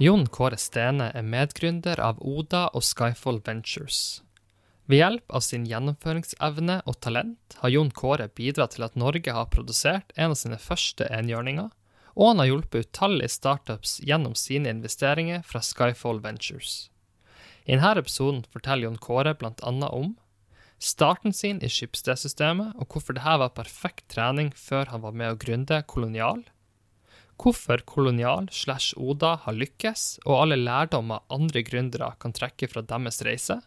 Jon Kåre Stene er medgründer av Oda og Skyfall Ventures. Ved hjelp av sin gjennomføringsevne og talent har Jon Kåre bidratt til at Norge har produsert en av sine første enhjørninger, og han har hjulpet utallige startups gjennom sine investeringer fra Skyfall Ventures. I denne episoden forteller Jon Kåre bl.a. om starten sin i Schibsted-systemet, og hvorfor dette var perfekt trening før han var med å gründe Kolonial, hvorfor Kolonial slash Oda har lykkes, og alle lærdommer andre gründere kan trekke fra deres reise,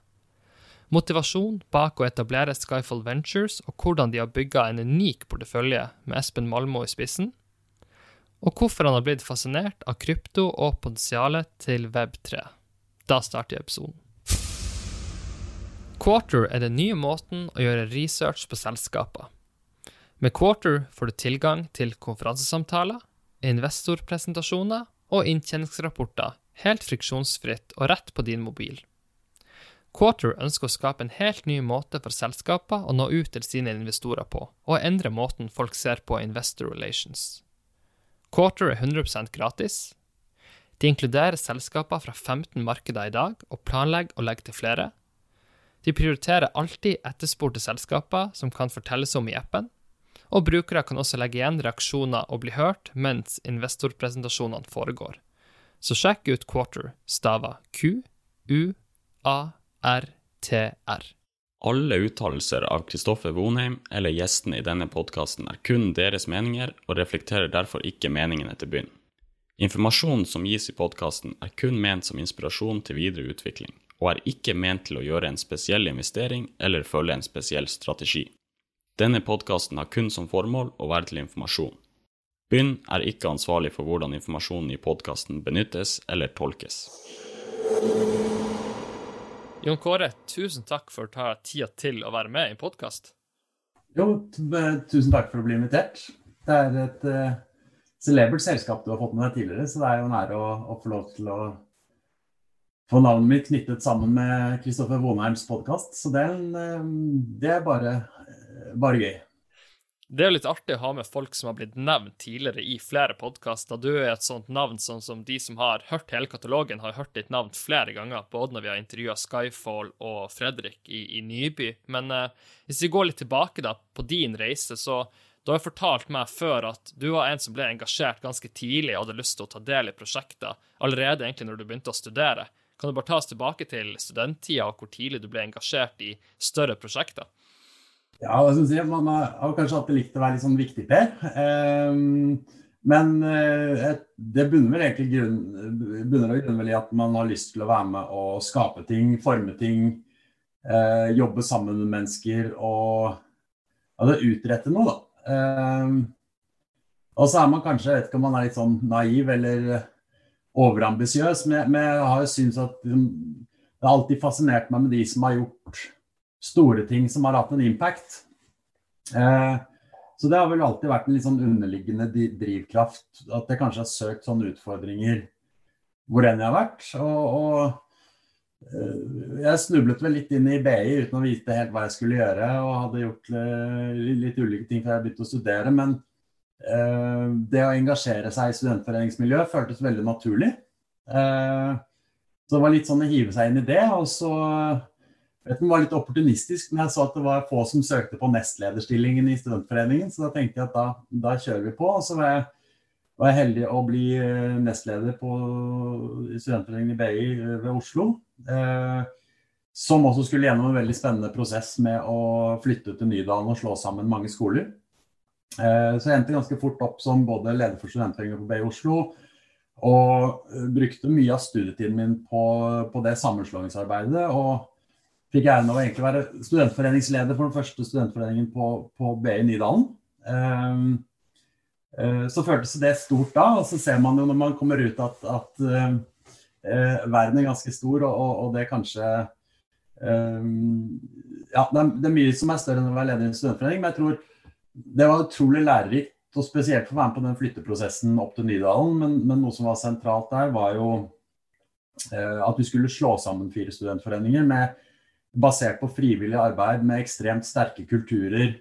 motivasjon bak å etablere Skyfall Ventures og hvordan de har bygga en unik portefølje med Espen Malmo i spissen, og hvorfor han har blitt fascinert av krypto og potensialet til Web3. Da starter episoden. Quarter er den nye måten å gjøre research på selskaper. Med Quarter får du tilgang til konferansesamtaler, investorpresentasjoner og inntjeningsrapporter helt friksjonsfritt og rett på din mobil. Quarter ønsker å skape en helt ny måte for selskaper å nå ut til sine investorer på, og endre måten folk ser på investor relations. Quarter er 100% gratis. De inkluderer selskaper fra 15 markeder i dag, og planlegger å legge til flere. De prioriterer alltid etterspurte selskaper som kan fortelles om i appen, og brukere kan også legge igjen reaksjoner og bli hørt mens investorpresentasjonene foregår. Så sjekk ut Quarter, stava Q-U-A-R-T-R. Alle uttalelser av Kristoffer Vonheim eller gjestene i denne podkasten er kun deres meninger og reflekterer derfor ikke meningene til byen. Informasjonen som gis i podkasten er kun ment som inspirasjon til videre utvikling, og er ikke ment til å gjøre en spesiell investering eller følge en spesiell strategi. Denne podkasten har kun som formål å være til informasjon. Byn er ikke ansvarlig for hvordan informasjonen i podkasten benyttes eller tolkes. Jon Kåre, tusen takk for å ta tida til å være med i podkast. Jo, tusen takk for å bli invitert. Det er et uh, celebert selskap du har fått med deg tidligere, så det er jo en ære å, å få lov til å få navnet mitt knyttet sammen med Kristoffer Vonheims podkast. Så det er, en, uh, det er bare, bare gøy. Det er jo litt artig å ha med folk som har blitt nevnt tidligere i flere podkaster. Du er et sånt navn sånn som de som har hørt hele katalogen, har hørt ditt navn flere ganger, både når vi har intervjua Skyfall og Fredrik i, i Nyby. Men eh, hvis vi går litt tilbake da, på din reise, så du har fortalt meg før at du var en som ble engasjert ganske tidlig og hadde lyst til å ta del i prosjekter, allerede egentlig når du begynte å studere. Kan du bare ta oss tilbake til studenttida og hvor tidlig du ble engasjert i større prosjekter? Ja, hva skal si, man har kanskje alltid likt å være litt sånn viktig, Per. Um, men uh, det bunner vel egentlig grunn, bunner grunn vel i at man har lyst til å være med og skape ting, forme ting. Uh, jobbe sammen med mennesker og ja, utrette noe, da. Um, og så er man kanskje, jeg vet ikke om man er litt sånn naiv eller overambisiøs, men, men jeg har jo syntes at liksom, det har alltid fascinert meg med de som har gjort store ting som har hatt en impact. Eh, så det har vel alltid vært en litt sånn underliggende drivkraft. At jeg kanskje har søkt sånne utfordringer hvor enn jeg har vært. Og, og eh, jeg snublet vel litt inn i BI uten å vite helt hva jeg skulle gjøre. Og hadde gjort eh, litt ulike ting før jeg begynte å studere. Men eh, det å engasjere seg i studentforeningsmiljøet føltes veldig naturlig. Eh, så det var litt sånn å hive seg inn i det. Og så jeg vet den var litt opportunistisk, men jeg så at det var få som søkte på nestlederstillingen i Studentforeningen, så da tenkte jeg at da, da kjører vi på. Og så var jeg, var jeg, heldig å bli eh, nestleder på Studentforeningen i BI eh, ved Oslo. Eh, som også skulle gjennom en veldig spennende prosess med å flytte til Nydalen og slå sammen mange skoler. Eh, så jeg endte ganske fort opp som både leder for Studentforeningen på BI Oslo, og eh, brukte mye av studietiden min på, på det sammenslåingsarbeidet. og fikk æren av å egentlig være studentforeningsleder for den første studentforeningen på, på BI Nydalen. Um, uh, så føltes det stort da, og så ser man jo når man kommer ut at, at uh, uh, verden er ganske stor, og, og, og det kanskje um, Ja, det er, det er, mye som er større enn å være leder i en studentforening, men jeg tror det var utrolig lærerikt, og spesielt for å være med på den flytteprosessen opp til Nydalen. Men, men noe som var sentralt der, var jo at vi skulle slå sammen fire studentforeninger med basert på frivillig arbeid med ekstremt sterke kulturer.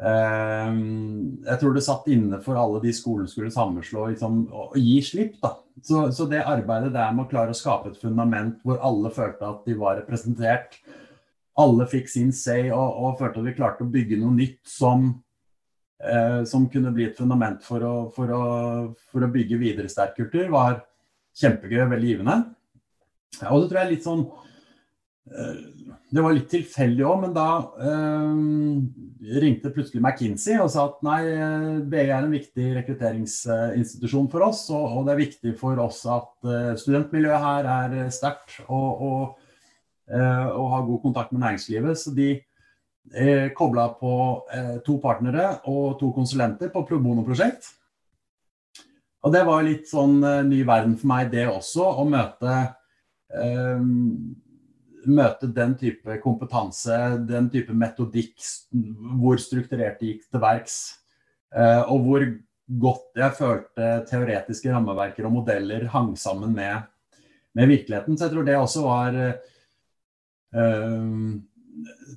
Ehm, jeg tror det satt inne for alle de skolene skulle sammenslå liksom, og gi slipp. da. Så, så, det arbeidet der med å klare å skape et fundament hvor alle følte at de var representert, alle fikk sin say og, og følte at vi klarte å bygge noe nytt som, eh, som kunne bli et fundament for å, for å, for å bygge videre sterk kultur, var kjempegøy veldig givende. Og det tror jeg er litt sånn eh, det var litt tilfeldig òg, men da eh, ringte plutselig McKinsey og sa at nei, BI er en viktig rekrutteringsinstitusjon for oss, og, og, det er viktig for oss at uh, studentmiljøet her er sterkt og, og, eh, og, har god kontakt med næringslivet. Så de eh, kobla på eh, to partnere og to konsulenter på pro bono-prosjekt. Og det var litt sånn ny verden for meg, det også, å møte møte den type kompetanse, den type metodikk, hvor strukturert det gikk til verks. Eh, og hvor godt jeg følte teoretiske rammeverker og modeller hang sammen med, med virkeligheten. Så jeg tror det også var uh,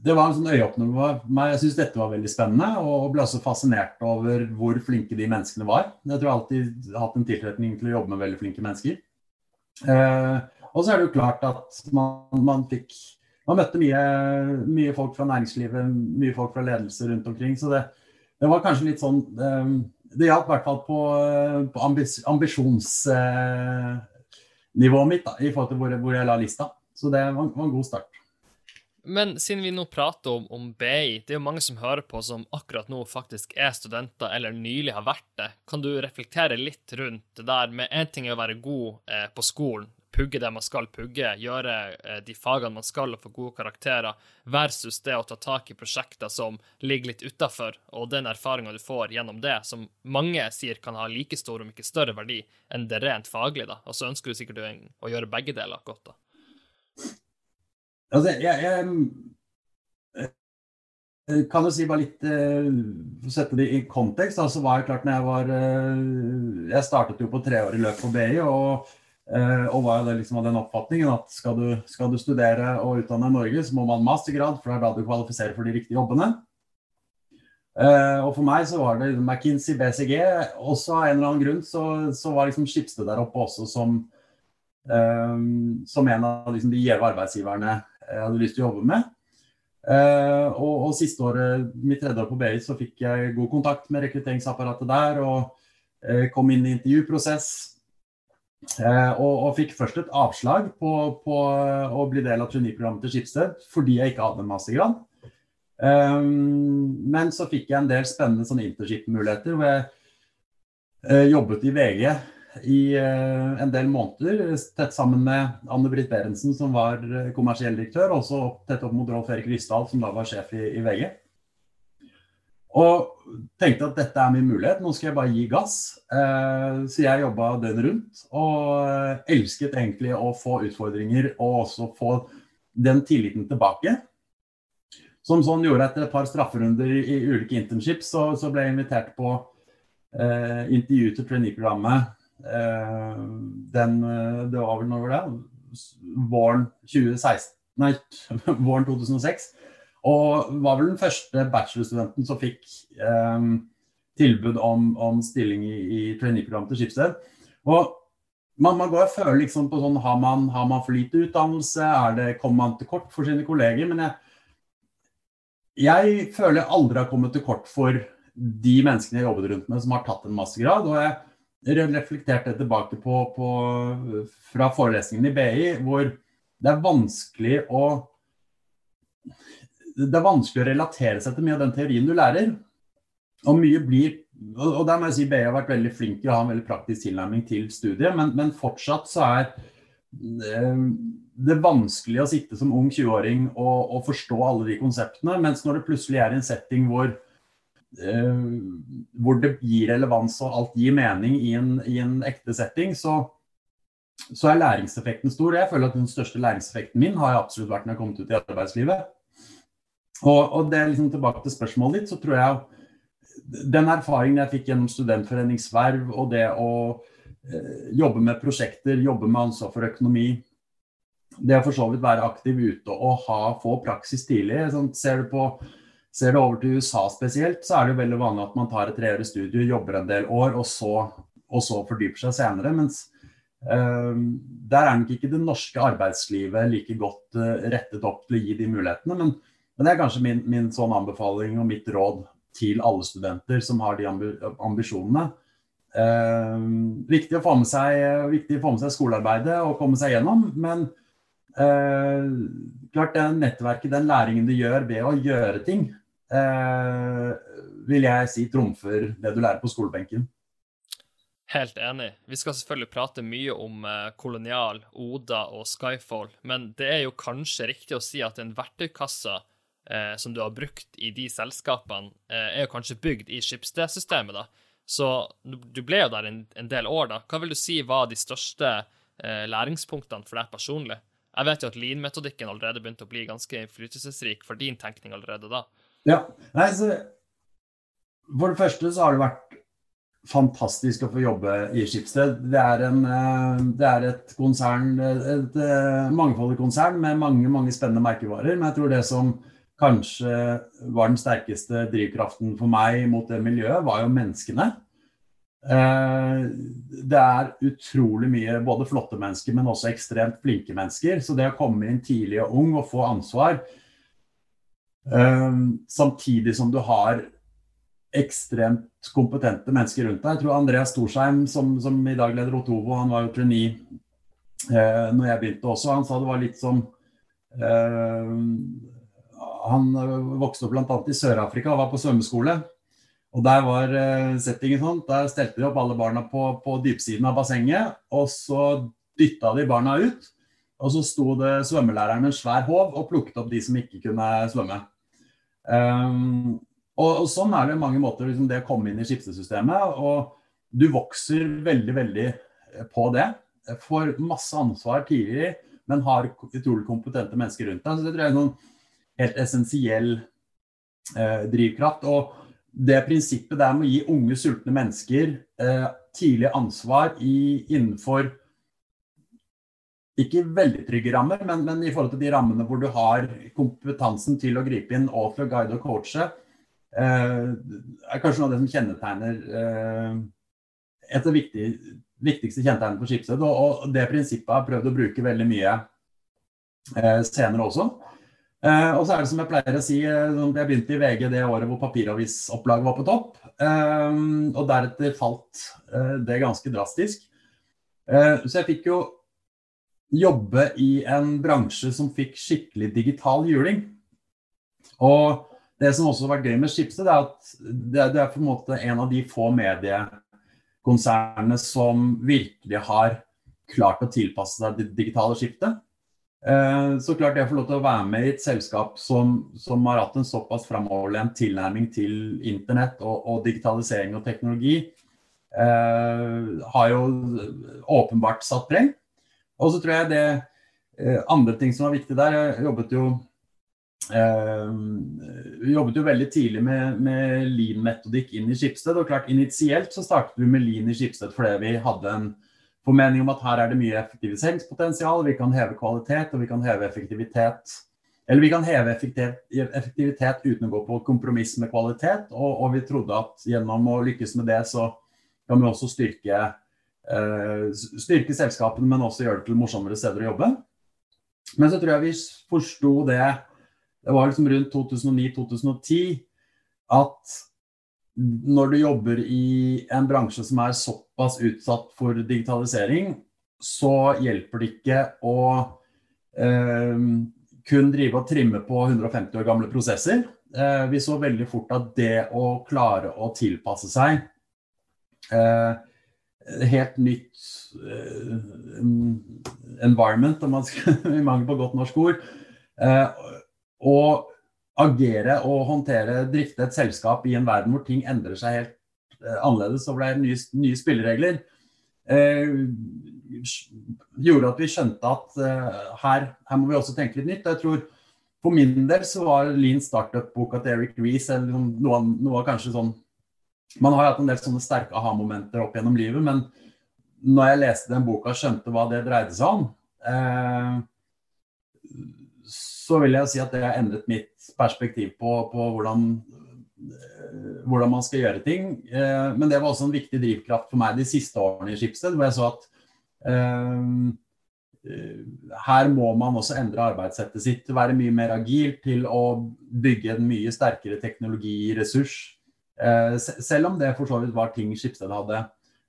Det var en sånn øyeåpner for meg. Jeg syns dette var veldig spennende, og ble også fascinert over hvor flinke de menneskene var. Jeg tror jeg alltid har hatt en tiltrekning til å jobbe med veldig flinke mennesker. Uh, og så er det jo klart at man, man fikk Man møtte mye, mye, folk fra næringslivet, mye folk fra ledelse rundt omkring. Så det, det var kanskje litt sånn Det, det hjalp i hvert fall på, på ambis, ambisjonsnivået mitt da, i forhold til hvor, hvor, jeg la lista. Så det var, var en god start. Men siden vi nå prater om, om, BI, det er jo mange som hører på som akkurat nå faktisk er studenter eller nylig har vært det. Kan du reflektere litt rundt det der med én ting er å være god eh, på skolen, pugge det man skal pugge, gjøre eh, de fagene man skal og få gode karakterer, versus det å ta tak i prosjekter som ligger litt utafor, og den erfaringa du får gjennom det, som mange sier kan ha like stor, om ikke større verdi enn det rent faglige. da. Og så ønsker du sikkert å gjøre begge deler godt. da. Altså, jeg, jeg, jeg kan jo si bare litt For uh, å sette det i kontekst, så var det klart når jeg var Jeg startet jo på treårig løp på BI. og og var det liksom av den oppfatningen at skal du, skal du, studere og utdanne i Norge, så må man mastergrad, for det er da du kvalifiserer for de riktige jobbene. Uh, og for meg så var det McKinsey, BCG. Også av en eller annen grunn så, så var liksom Skipsted der oppe også som, uh, som en av liksom, de gjeve arbeidsgiverne jeg hadde lyst til å jobbe med. og, og siste året, mitt tredje år på BI, så fikk jeg god kontakt med rekrutteringsapparatet der. Og kom inn i intervjuprosess Eh, og, og, fikk først et avslag på, på å bli del av traineeprogrammet til Skipsted fordi jeg ikke hadde en mastergrad. Um, men så fikk jeg en del spennende sånn internship-muligheter hvor jeg uh, jobbet i VG i uh, en del måneder tett sammen med Anne Britt Berentsen som var kommersiell direktør, og også tett opp mot Rolf Erik Ryssdal som da var sjef i, i VG. Og tenkte at dette er min mulighet, nå skal jeg bare gi gass. Eh, så jeg jobba døgnet rundt og eh, elsket egentlig å få utfordringer og også få den tilliten tilbake. Som sånn gjorde etter et par strafferunder i, ulike internships, så, så, ble jeg invitert på eh, intervju til trainee-programmet. Eh, den eh, Det var vel når det? Våren 2016 Nei, våren 2006. Og var vel den første bachelorstudenten som fikk eh, tilbud om, om, stilling i, i trainee-programmet til Skipsted. Og man, man, går og føler liksom på sånn har man, har man for lite utdannelse? Det, kommer man til kort for sine kolleger? Men jeg, jeg føler jeg aldri har kommet til kort for de menneskene jeg jobbet rundt med som har tatt en mastergrad. Og jeg reflekterte tilbake på, på, fra forelesningen i BI, hvor det er vanskelig å det er vanskelig å relatere seg til mye av den teorien du lærer. Og mye blir og der må jeg si BI har vært veldig flink til å ha en veldig praktisk tilnærming til studiet, men, men fortsatt så er eh, det vanskelig å sitte som ung 20-åring og, og, forstå alle de konseptene, mens når det plutselig er en setting hvor, eh, hvor det gir relevans og alt gir mening i en, i en ekte setting, så, så, er læringseffekten stor. Jeg føler at den største læringseffekten min har absolutt vært når jeg har kommet ut i arbeidslivet. Og, og, det er liksom tilbake til spørsmålet ditt, så tror jeg den erfaringen jeg fikk gjennom studentforeningsverv og det å eh, jobbe med prosjekter, jobbe med ansvar for økonomi, det å for så vidt være aktiv ute og ha, få praksis tidlig sånn, ser, du på, ser du over til USA spesielt, så er det jo veldig vanlig at man tar et treårig studie, jobber en del år, og så, og så fordyper seg senere. Mens Der er nok ikke det norske arbeidslivet like godt rettet opp til å gi de mulighetene. Men, men det er kanskje min, min sånn anbefaling og mitt råd til alle studenter som har de ambisjonene. Eh, viktig, å få med seg, viktig å få med seg skolearbeidet og komme seg gjennom. Men eh, klart det nettverket, den læringen du gjør ved å gjøre ting, eh, vil jeg si trumfer det du lærer på skolebenken. Helt enig. Vi skal selvfølgelig prate mye om eh, kolonial, Oda og Skyfall, men det er jo kanskje riktig å si at en verktøykasse eh, som du har brukt i de selskapene, eh, er jo kanskje bygd i Schibsted-systemet, da. Så du ble jo der en, en, del år, da. Hva vil du si var de største eh, læringspunktene for deg personlig? Jeg vet jo at lean-metodikken allerede begynte å bli ganske innflytelsesrik for din tenkning allerede da. Ja, nei, så For det første så har det vært fantastisk å få jobbe i Skipsted. Det er, en, eh, det er et konsern, et, eh, mangfoldig konsern med mange, mange spennende merkevarer. Men jeg tror det som kanskje var den sterkeste drivkraften for meg mot det miljøet, var jo menneskene. Eh, det er utrolig mye både flotte mennesker, men også ekstremt flinke mennesker. Så det å komme inn tidlig og ung og få ansvar, samtidig som du har ekstremt kompetente mennesker rundt deg. Jeg tror Andreas Storsheim, som, som i dag leder Otovo, han var jo trainee eh, når jeg begynte også. Han sa det var litt som eh, Han vokste opp bl.a. i Sør-Afrika og var på svømmeskole. Og Der var eh, settingen sånn. Der stelte de opp alle barna på, på dypsiden av bassenget. Og så dytta de barna ut. Og så sto det svømmelæreren med en svær håv og plukket opp de som ikke kunne svømme. Um, og, og, sånn er det mange måter liksom, det å komme inn i skipssystemet. Og du vokser veldig, veldig eh, på det. Får masse ansvar tidlig, men har utrolig kompetente mennesker rundt deg. Så det tror jeg er sånn helt essensiell eh, drivkraft. Og det prinsippet der med å gi unge, sultne mennesker eh, tidlig ansvar i, innenfor ikke veldig trygge rammer, men, men, i forhold til de rammene hvor du har kompetansen til å gripe inn og til å guide og coache, Eh, er kanskje noe av det som kjennetegner eh, et av de viktig, viktigste kjennetegnene på Schibsted. Og, det prinsippet har jeg prøvd å bruke veldig mye eh, senere også. Og så er det som jeg pleier å si, jeg begynte i VG det året hvor papiravisopplaget var på topp. og deretter falt det ganske drastisk. så jeg fikk jo jobbe i en bransje som fikk skikkelig digital juling. Og det som også har vært gøy med Schibsted, er at det, det, er på en måte en av de få mediekonsernene som virkelig har klart å tilpasse seg det digitale skiftet. Eh, så klart det å få lov til å være med i et selskap som, som har hatt en såpass framoverlent tilnærming til internett og, og digitalisering og teknologi, eh, har jo åpenbart satt preg. Og så tror jeg det eh, andre ting som var viktig der Jeg jobbet jo Eh, jobbet jo veldig tidlig med, med lean-metodikk inn i Skipsted. og klart Initielt så startet vi med lean i Skipsted fordi vi hadde en formening om at her er det mye effektiviseringspotensial. Vi kan heve kvalitet og vi kan heve effektivitet. Eller vi kan heve effektivitet, uten å gå på kompromiss med kvalitet. Og, og, vi trodde at gjennom å lykkes med det, så kan vi også styrke, eh, styrke selskapene, men også gjøre det til morsommere steder å jobbe. Men så tror jeg vi forsto det det var liksom rundt 2009-2010 at når du jobber i en bransje som er såpass utsatt for digitalisering, så hjelper det ikke å eh, kun drive og trimme på 150 år gamle prosesser. Eh, vi så veldig fort at det å klare å tilpasse seg eh, helt nytt eh, environment, om man skal i mangel på godt norsk ord, eh, å agere og håndtere, drifte et selskap i en verden hvor ting endrer seg helt eh, annerledes og ble nye, nye spilleregler, eh, gjorde at vi skjønte at eh, her, her, må vi også tenke litt nytt. Jeg tror For min del så var Lean Startup-boka til Eric Reece noe, noe kanskje sånn Man har hatt en del sånne sterke aha-momenter opp gjennom livet, men når jeg leste den boka og skjønte hva det dreide seg om, eh, så vil jeg si at det har endret mitt perspektiv på, på hvordan, eh, hvordan, man skal gjøre ting. Eh, men det var også en viktig drivkraft for meg de siste årene i Skipsted, hvor jeg så at Um, her må man også endre arbeidssettet sitt, være mye mer agil til å bygge en mye sterkere teknologiressurs. Selv om det for så vidt var ting Skipsted hadde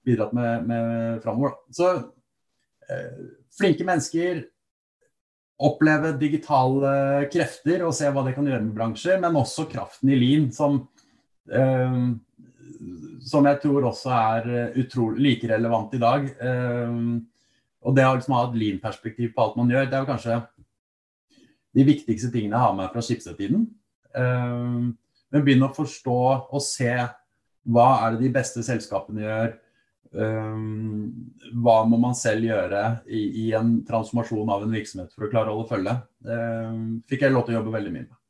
bidratt med, med framover. Så flinke mennesker, oppleve digitale krefter og se hva det kan gjøre med bransjer, men også kraften i Lean, som, eh, som jeg tror også er utrolig like relevant i dag. Eh, og det å liksom ha et Lean-perspektiv på alt man gjør, det er jo kanskje de viktigste tingene jeg har med fra skipstid-tiden. Eh, men begynne å forstå og se hva er det de beste selskapene gjør, hva må man selv gjøre i, i, en transformasjon av en virksomhet for å klare å holde følge? Um, fikk jeg lov til å jobbe veldig mye med.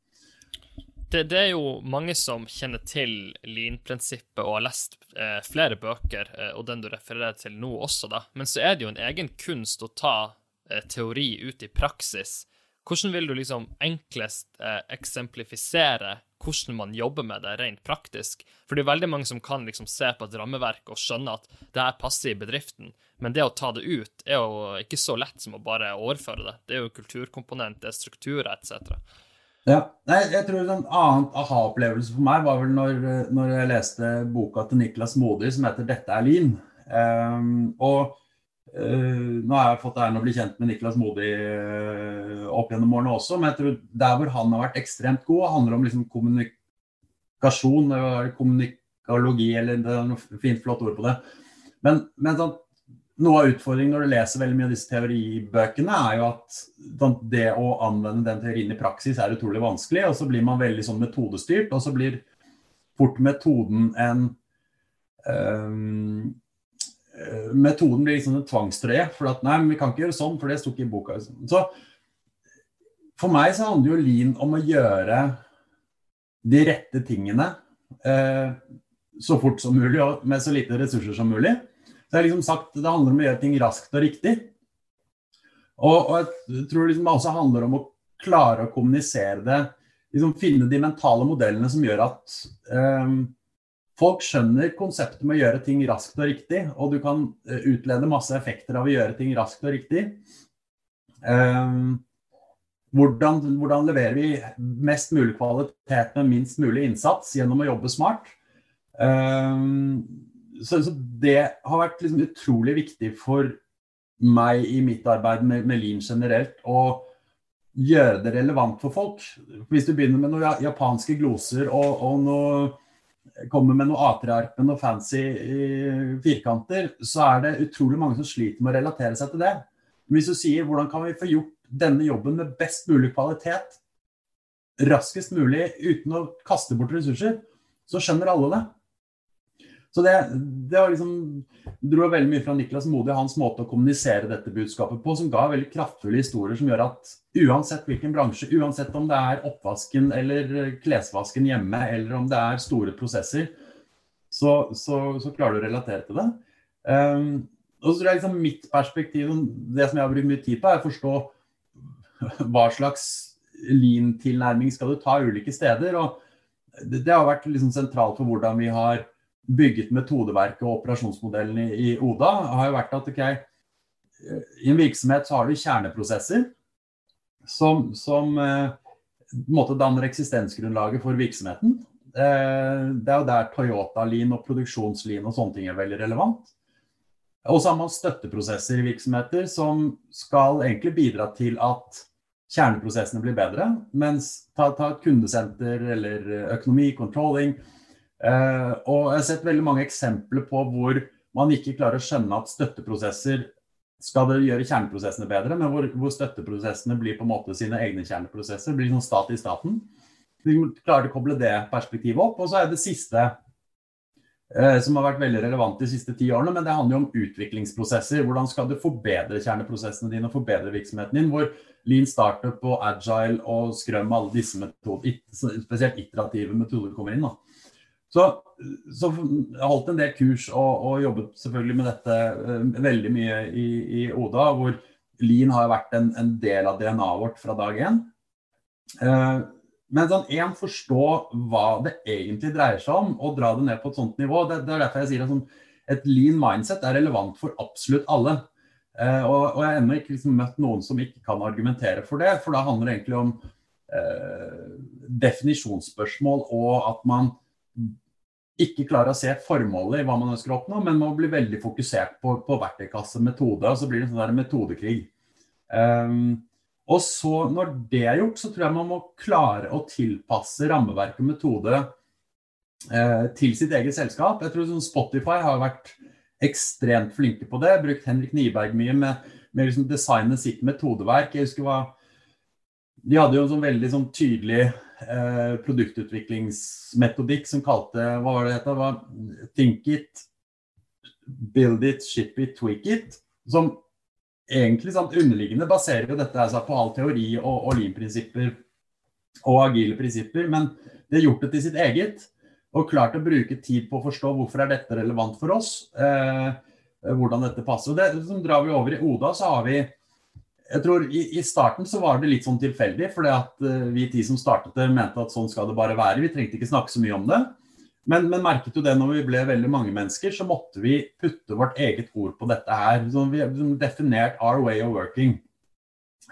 Det, det, er jo mange som kjenner til lean-prinsippet og har lest eh, flere bøker, eh, og den du refererer til nå også, da. Men så er det jo en egen kunst å ta eh, teori ut i praksis. Hvordan vil du liksom enklest eh, eksemplifisere hvordan man jobber med det rent praktisk. For det er veldig mange som kan liksom se på et rammeverk og skjønne at det her passer i bedriften, men det å ta det ut er jo ikke så lett som å bare overføre det. Det er jo kulturkomponent, det er strukturer etc. Ja, Nei, jeg tror En annen aha-opplevelse for meg var vel når, når, jeg leste boka til Niklas Modig som heter 'Dette er Lin'. Um, og Uh, nå har jeg fått æren å bli kjent med Niklas Modi uh, opp gjennom årene også, men jeg tror der hvor han har vært ekstremt god, handler om liksom kommunikasjon, kommunikologi, eller det er noe fint, flott ord på det. Men, men sånn, noe av utfordringen når du leser veldig mye av disse teoribøkene, er jo at sånn, det å anvende den teorien i praksis er utrolig vanskelig, og så blir man veldig sånn metodestyrt, og så blir fort metoden en um, Eh, metoden blir liksom en tvangstrøye. For at nei, vi kan ikke gjøre sånn, for det sto ikke i boka. Så for meg så handler jo lean om å gjøre de rette tingene eh, så fort som mulig og med så lite ressurser som mulig. Så jeg har liksom sagt det handler om å gjøre ting raskt og riktig. Og, og jeg tror liksom det også handler om å klare å kommunisere det. Liksom finne de mentale modellene som gjør at eh, Folk skjønner konseptet med å gjøre ting raskt og riktig, og du kan eh, utlede masse effekter av å gjøre ting raskt og riktig. Um, hvordan, hvordan, leverer vi mest mulig kvalitet med minst mulig innsats gjennom å jobbe smart? Um, så, så, det har vært liksom utrolig viktig for meg i mitt arbeid med, med Lean generelt å gjøre det relevant for folk. Hvis du begynner med noen japanske gloser og, og noe kommer med noe A3-ark med noe fancy firkanter, så er det utrolig mange som sliter med å relatere seg til det. Men hvis du sier hvordan kan vi få gjort denne jobben med best mulig kvalitet, raskest mulig, uten å kaste bort ressurser, så skjønner alle det. Så det, det liksom, dro veldig mye fra Niklas Modi, hans måte å kommunisere dette budskapet på, som ga veldig kraftfulle historier som gjør at uansett hvilken bransje, uansett om det er oppvasken eller klesvasken hjemme, eller om det er store prosesser, så, så, så klarer du å relatere til det. Um, og så tror jeg liksom Mitt perspektiv, det som jeg har brukt mye tid på, er å forstå hva slags lean-tilnærming skal du ta ulike steder. og Det, det har vært liksom sentralt for hvordan vi har bygget metodeverket og operasjonsmodellen i, i, Oda, har jo vært at okay, i en virksomhet så har du kjerneprosesser som, som eh, måte danner eksistensgrunnlaget for virksomheten. Eh, det er jo der Toyota-lin og produksjonslin og sånne ting er veldig relevant. Og så har man støtteprosesser i virksomheter som skal egentlig bidra til at kjerneprosessene blir bedre. Mens ta, ta et kundesenter eller økonomi, controlling, og jeg har sett veldig mange eksempler på hvor man ikke klarer å skjønne at støtteprosesser skal gjøre kjerneprosessene bedre, men hvor, hvor, støtteprosessene blir på en måte sine egne kjerneprosesser. blir sånn stat i staten. De klarer å koble det perspektivet opp. Og så er det siste eh, som har vært veldig relevant de siste ti årene, men det handler jo om utviklingsprosesser. Hvordan skal du forbedre kjerneprosessene dine og forbedre virksomheten din? hvor Lean Startup og Agile og Scrum, alle disse metoder, spesielt iterative metoder, kommer inn. da. Så, så jeg holdt en del kurs og, og, jobbet selvfølgelig med dette uh, veldig mye i, i, Oda, hvor Lean har vært en, en del av DNA-et vårt fra dag én. Uh, men sånn, en forstå hva det egentlig dreier seg om, og dra det ned på et sånt nivå. Det, det er derfor jeg sier at sånn, et lean mindset er relevant for absolutt alle. Eh, og, og, jeg har ennå ikke liksom møtt noen som ikke kan argumentere for det. For da handler det egentlig om eh, definisjonsspørsmål og at man ikke klarer å se formålet i hva man ønsker å oppnå, men må bli veldig fokusert på, på verktøykasse, metode, og så blir det en sånn metodekrig. Um, og så Når det er gjort, så tror jeg man må klare å tilpasse rammeverk og metode eh, til sitt eget selskap. Jeg tror sånn Spotify har vært ekstremt flinke på det. Brukt Henrik Nyberg mye med, med liksom designet sitt metodeverk. Jeg husker hva De hadde jo en sånn veldig sånn tydelig eh, produktutviklingsmetodikk som kalte Hva var det det het? Think it, build it, ship it, tweak it. Som egentlig sant, underliggende baserer jo dette altså, på all teori og, og lean-prinsipper og agile prinsipper, men det har gjort det til sitt eget. Og klart å bruke tid på å forstå hvorfor er dette relevant for oss. Eh, hvordan dette passer. Og det, liksom, drar vi over i Oda, så har vi jeg tror i, i, starten så var det litt sånn tilfeldig, fordi at uh, vi ti som startet det, mente at sånn skal det bare være. Vi trengte ikke snakke så mye om det. Men, men, merket jo det når vi ble veldig mange mennesker, så måtte vi putte vårt eget ord på dette her. Så vi har liksom definert our way of working.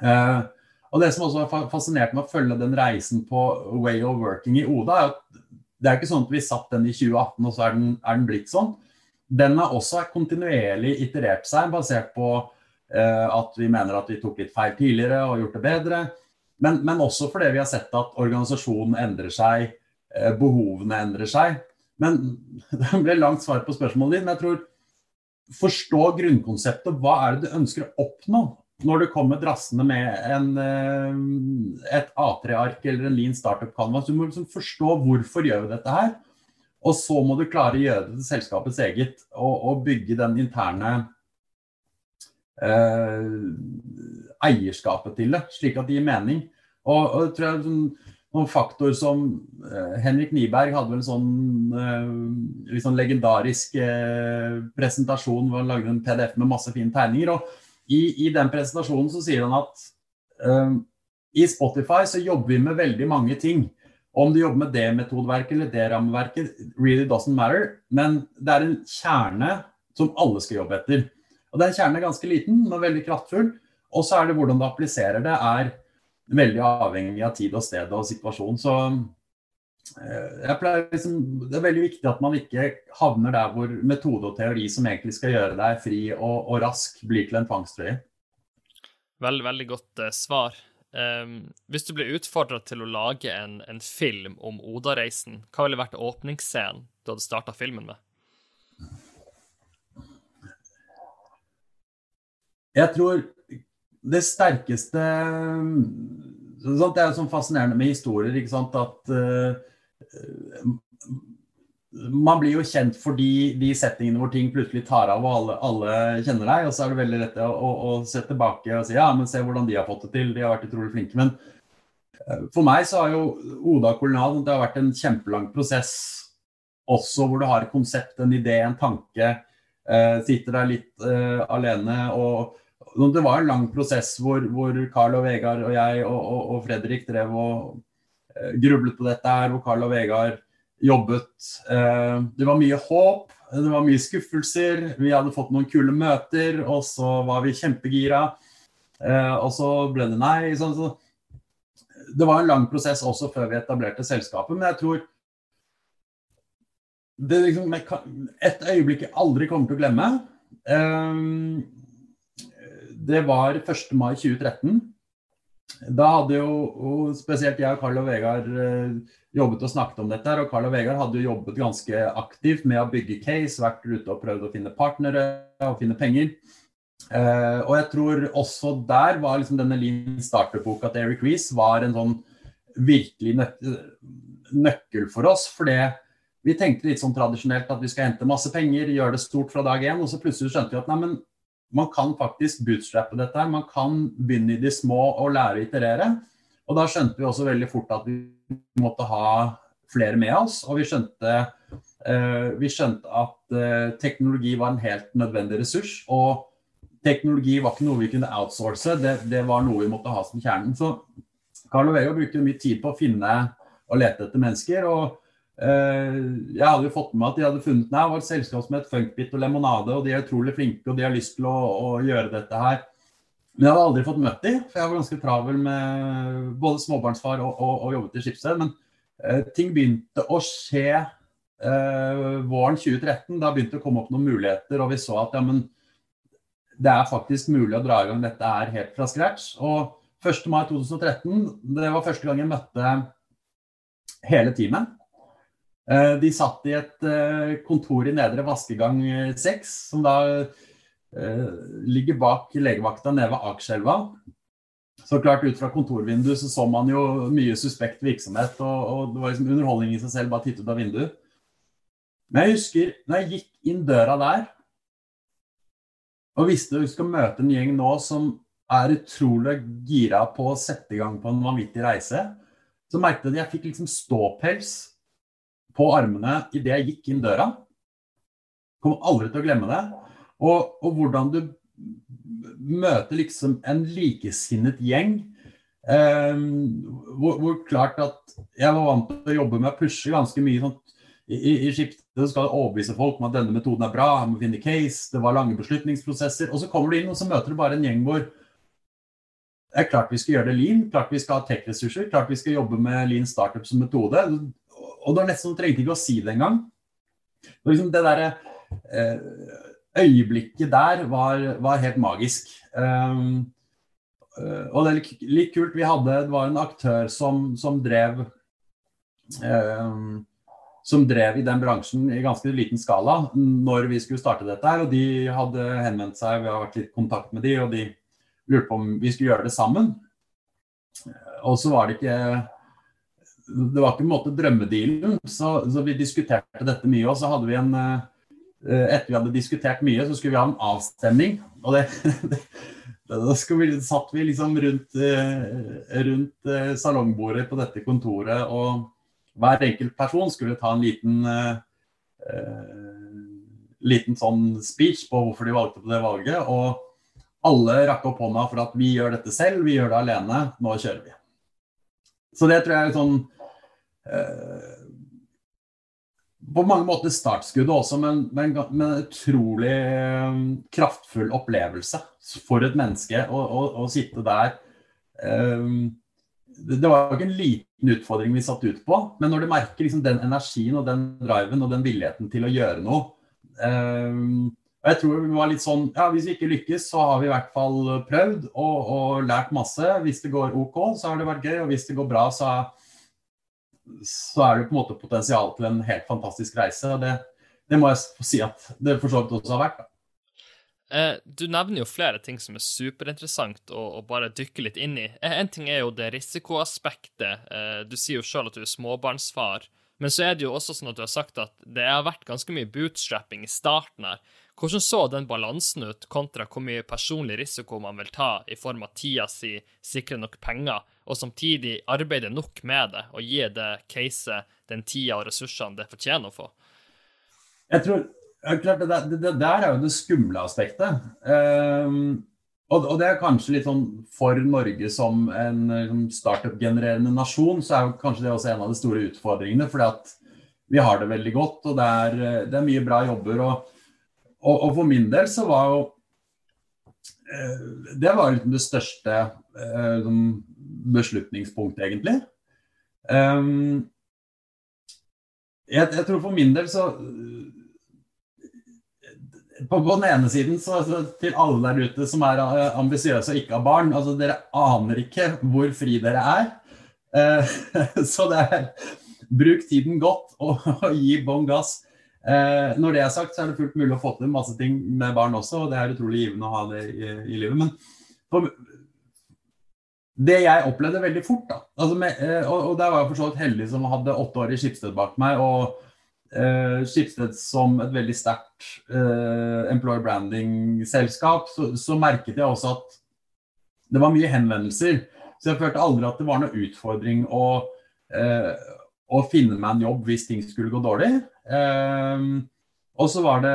Uh, og Det som også har fascinert med å følge den reisen på way of working i Oda, er at det er ikke sånn at vi satt den i 2018 og så er den, er den blitt sånn. Den har også kontinuerlig iterert seg, basert på at vi mener at vi tok litt feil tidligere og gjort det bedre. Men, men også fordi vi har sett at organisasjonen endrer seg Eh, behovene endrer seg. Men det ble langt svar på spørsmålet ditt. Men jeg tror forstå grunnkonseptet. Hva er det du ønsker å oppnå når du kommer drassende med en, eh, et A3-ark eller en Lean Startup Canvas? Du må liksom forstå hvorfor gjør vi dette her. Og så må du klare å gjøre det til selskapets eget og, og bygge den interne eh, eierskapet til det, slik at det gir mening. Og, og tror jeg, sånn, noen faktor som eh, Henrik Niberg hadde vel en sånn eh, litt sånn legendarisk eh, presentasjon hvor han lagde en PDF med masse fine tegninger. og I, i den presentasjonen så sier han at i Spotify så jobber vi med veldig mange ting. Om du jobber med det metodeverket eller det rammeverket, really doesn't matter. Men det er en kjerne som alle skal jobbe etter. Og Den kjernen er ganske liten, men veldig kraftfull. Og så er det hvordan du appliserer det, er veldig avhengig av tid og sted og situasjon. Så eh, liksom, det er veldig viktig at man ikke havner der hvor metode og teori som egentlig skal gjøre deg fri og, og rask, blir til en tvangstrøye. Veldig, veldig godt uh, svar. Um, hvis du ble utfordra til å lage en, en film om Oda-reisen, hva ville vært åpningsscenen du hadde starta filmen med? Jeg tror det sterkeste sånn, Det er jo sånn fascinerende med historier, ikke sant, at uh, man blir jo kjent for de, settingene hvor ting plutselig tar av og alle, alle kjenner deg. Og så er det veldig lett å, å, å, se tilbake og si ja, men se hvordan de har fått det til. De har vært utrolig flinke. Men uh, for meg så har jo Oda Kolonial det har vært en kjempelang prosess også hvor du har et konsept, en idé, en tanke. Uh, sitter der litt alene og det var en lang prosess hvor, hvor Carl og Vegard og jeg og, og, og Fredrik drev og uh, grublet på dette her, hvor Carl og Vegard jobbet. Uh, det var mye håp, det var mye skuffelser. Vi hadde fått noen kule møter, og så var vi kjempegira. Uh, og så ble det nei. Så. Det var en lang prosess også før vi etablerte selskapet, men jeg tror det liksom, Et øyeblikk jeg aldri kommer til å glemme. Det var 1. mai 2013. Da hadde jo spesielt jeg og Carl og Vegard eh, jobbet og snakket om dette. her, og Carl og Vegard hadde jo jobbet ganske aktivt med å bygge case, vært ute og prøvd å finne partnere og finne penger. Uh, og jeg tror også der var liksom denne Lean Starter-boka til Eric Reece var en sånn virkelig nøk nøkkel for oss. For vi tenkte litt sånn tradisjonelt at vi skal hente masse penger, gjøre det stort fra dag én. Og så plutselig skjønte vi at nei, men man kan faktisk bootstrappe dette. her, Man kan begynne i de små og lære å iterere. Og da skjønte vi også veldig fort at vi måtte ha flere med oss. Og vi skjønte, uh, vi skjønte at uh, teknologi var en helt nødvendig ressurs. Og teknologi var ikke noe vi kunne outsource, det, det var noe vi måtte ha som kjernen. Så Carl Vegard brukte mye tid på å finne og lete etter mennesker. og jeg hadde jo fått med at de hadde funnet det var et selskap som het Funkbit og Lemonade, og de er utrolig flinke og de har lyst til å, å gjøre dette her. Men jeg hadde aldri fått møtt dem, for jeg var ganske travel med både småbarnsfar og, og, og jobbet i Skipsted. Men eh, ting begynte å skje eh, våren 2013. Da begynte det å komme opp noen muligheter, og vi så at ja, men det er faktisk mulig å dra i gang dette her helt fra scratch. Og 1. mai 2013, det var første gang jeg møtte hele teamet. Eh, de satt i et eh, kontor i Nedre Vaskegang 6, eh, som da ligger bak legevakta nede ved Akerselva. Så klart Ut fra kontorvinduet så, så man jo mye suspekt virksomhet, og, og det var liksom underholdning i seg selv bare å titte ut av vinduet. Men jeg husker når jeg gikk inn døra der og visste at vi skal møte en gjeng nå som er utrolig gira på å sette i gang på en vanvittig reise, så merket jeg at jeg fikk liksom ståpels på armene idet jeg gikk inn døra. Kommer aldri til å glemme det. Og, og hvordan du møter liksom en likesinnet gjeng. Eh, hvor, hvor, klart at jeg var vant til å jobbe med å pushe ganske mye sånn, i, i, skiftet skal du overbevise folk om at denne metoden er bra, jeg må finne case, det var lange beslutningsprosesser. Og så kommer du inn og så møter du bare en gjeng hvor det er klart vi skal gjøre det lean, klart vi skal ha tech-ressurser, klart vi skal jobbe med lean startup som metode og det var nesten, trengte ikke å si det engang. Liksom det derre eh, øyeblikket der var, var helt magisk. Um, og det er litt, kult. Vi hadde, det var en aktør som, som drev um, som drev i den bransjen i ganske liten skala når vi skulle starte dette. her, og De hadde henvendt seg, vi har vært litt i kontakt med de, og de lurte på om vi skulle gjøre det sammen. Og så var det ikke det var ikke en måte drømmedealen. Så, så, vi diskuterte dette mye. Og så hadde vi en eh, Etter vi hadde diskutert mye, så skulle vi ha en avstemning. Og det, da vi, satt vi liksom rundt, eh, rundt eh, salongbordet på dette kontoret, og hver enkelt person skulle ta en liten liten sånn speech på hvorfor de valgte på det valget. Og alle rakk opp hånda for at vi gjør dette selv, vi gjør det alene, nå kjører vi. Så det tror jeg er sånn Eh, på mange måter startskuddet også, men, men en utrolig eh, kraftfull opplevelse for et menneske å, å, å sitte der. Um, det var jo ikke en liten utfordring vi satt ut på, men når du merker liksom den energien og den driven og den villigheten til å gjøre noe og jeg tror vi var litt sånn ja, Hvis vi ikke lykkes, så har vi i hvert fall prøvd og, og lært masse. Hvis det går OK, så har det vært gøy. Og hvis det går bra, så har så er det på en måte potensial til en helt fantastisk reise. og Det, det må jeg si at det for så vidt også har vært. da. du nevner jo flere ting som er superinteressant å, å, bare dykke litt inn i. Eh, en ting er jo det risikoaspektet. Eh, du sier jo sjøl at du er småbarnsfar. Men så er det jo også sånn at du har sagt at det har vært ganske mye bootstrapping i starten her. Hvordan så den balansen ut, kontra hvor mye personlig risiko man vil ta i form av tida si, sikre nok penger, og samtidig arbeide nok med det og gi det caset den tida og ressursene det fortjener å få? Jeg tror, klart, det, det, det der er jo det skumle aspektet. Um, og, og, det er kanskje litt sånn for Norge som en liksom, startup-genererende nasjon, så er jo kanskje det også en av de store utfordringene. fordi at vi har det veldig godt, og det er, det er mye bra jobber. og og, og, for min del så var jo eh, Det var liksom det største eh, beslutningspunktet, egentlig. Um, jeg, jeg, tror for min del så på, på den ene siden, så, så, til alle der ute som er uh, ambisiøse og ikke har barn altså Dere aner ikke hvor fri dere er. Uh, så det er Bruk tiden godt og, og gi bånn gass. Uh, når det er sagt, så er det fullt mulig å få til masse ting med barn også, og det er utrolig givende å ha det i, i livet. Men for, det jeg opplevde veldig fort, da altså med, eh, og, og, der var jeg for så vidt heldig som hadde åtte år i Skipsted bak meg, og eh, Skipsted som et veldig sterkt eh, employer branding-selskap, så, så, merket jeg også at det var mye henvendelser. Så jeg følte aldri at det var noe utfordring å, eh, å finne meg en jobb hvis ting skulle gå dårlig. Um, og så var det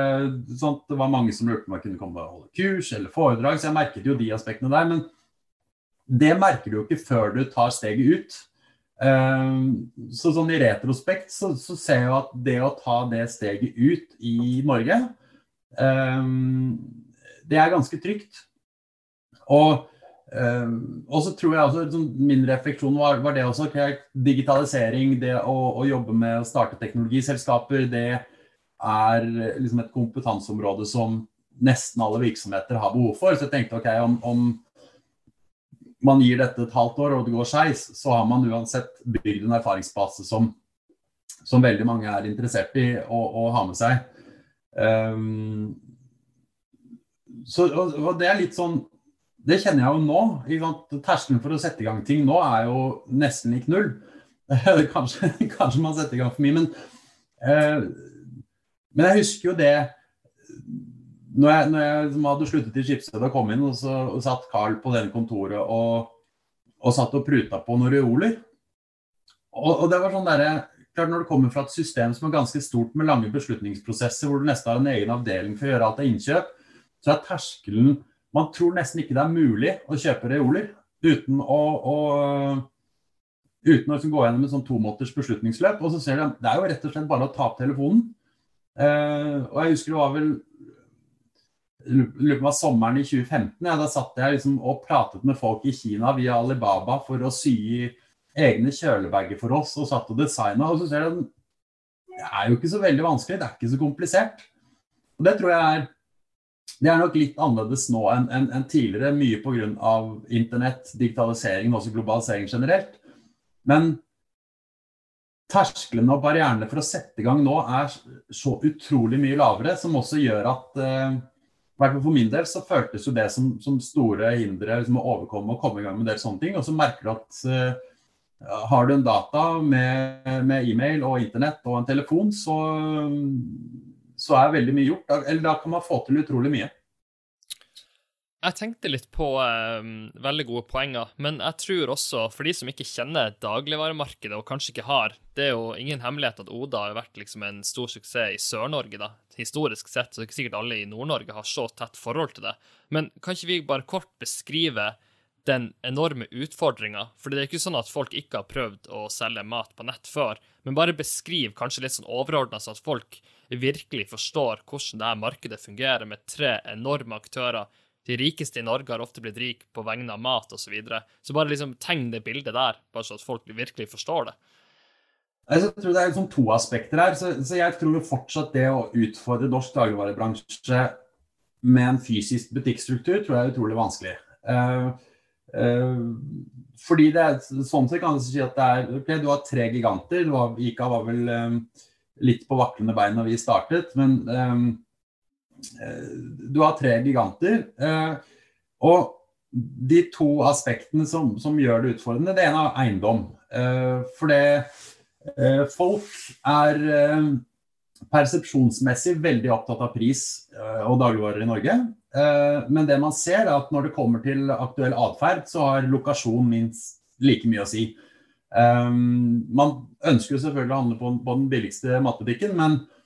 sånn at det var mange som lurte på om jeg kunne komme og holde kurs eller foredrag, så jeg merket jo de aspektene der. Men det merker du jo ikke før du tar steget ut. Så sånn i retrospekt så, så, ser jeg at det å ta det steget ut i Norge, det er ganske trygt. Og, og så tror jeg også, sånn, Min refleksjon var, var, det også. Digitalisering, det å, å, jobbe med å starte teknologiselskaper, det er liksom et kompetanseområde som nesten alle virksomheter har behov for. Så jeg tenkte ok, om, om man gir dette et halvt år og det går skeis, så har man uansett bygd en erfaringsbase som, som, veldig mange er interessert i å, å ha med seg. Um, så, og, og, det er litt sånn Det kjenner jeg jo nå. Terskelen for å sette i gang ting nå er jo nesten lik null. kanskje, kanskje, man setter i gang for mye, men, uh, men jeg husker jo det når jeg, når jeg liksom hadde sluttet i Skipsted og kom inn, og så og satt Carl på den kontoret og, og satt og pruta på noen reoler. Og, og, det var sånn der, klart Når det kommer fra et system som er ganske stort med lange beslutningsprosesser, hvor du nesten har en egen avdeling for å gjøre alt av innkjøp, så er terskelen Man tror nesten ikke det er mulig å kjøpe reoler uten å, å uten å liksom gå gjennom et sånn tomåters beslutningsløp. Og så ser du det er jo rett og slett bare å ta opp telefonen. Uh, og jeg husker det var vel lurer på sommeren i 2015. Ja, da satt jeg liksom og pratet med folk i Kina via Alibaba for å sy egne kjølebager for oss, og satt og designa. Og så ser du det er jo ikke så veldig vanskelig, det er ikke så komplisert. Og det tror jeg er det er nok litt annerledes nå enn en, en tidligere, mye pga. internett, digitalisering og globalisering generelt. Men tersklene og barrierene for å sette i gang nå er så utrolig mye lavere, som også gjør at eh, for min del så føltes jo det som, som store hindre liksom, å overkomme og komme i gang med en del sånne ting. Og så merker du at uh, har du en data med, med e-mail og internett og en telefon, så, så er veldig mye gjort. Eller da kan man få til utrolig mye. Jeg tenkte litt på um, veldig gode poenger, men jeg tror også, for de som ikke kjenner dagligvaremarkedet og kanskje ikke har Det er jo ingen hemmelighet at Oda har vært liksom en stor suksess i Sør-Norge, da. Historisk sett, så er det ikke sikkert alle i Nord-Norge har så tett forhold til det. Men kan ikke vi bare kort beskrive den enorme utfordringa? For det er ikke sånn at folk ikke har prøvd å selge mat på nett før, men bare beskriv kanskje litt sånn overordna, så at folk virkelig forstår hvordan det her markedet fungerer, med tre enorme aktører de rikeste i Norge har ofte blitt rik på vegne av mat osv. Så, videre. så bare liksom tegn det bildet der, bare så at folk virkelig forstår det. Jeg tror Det er liksom to aspekter her. Så, så jeg tror fortsatt det å utfordre norsk dagligvarebransje med en fysisk butikkstruktur tror jeg er utrolig vanskelig. Uh, uh, fordi det er, sånn sett kan du si at det er okay, Du har tre giganter. Du har, Ika var vel um, litt på vaklende bein når vi startet. men um, du har tre giganter. Eh, og de to aspektene som, som, gjør det utfordrende, det ene er eiendom. Eh, for det folk er persepsjonsmessig veldig opptatt av pris og dagligvarer i Norge. Men det man ser er at når det kommer til aktuell atferd, så har lokasjon minst like mye å si. Man ønsker jo selvfølgelig å handle på, den billigste matbutikken, men Eh,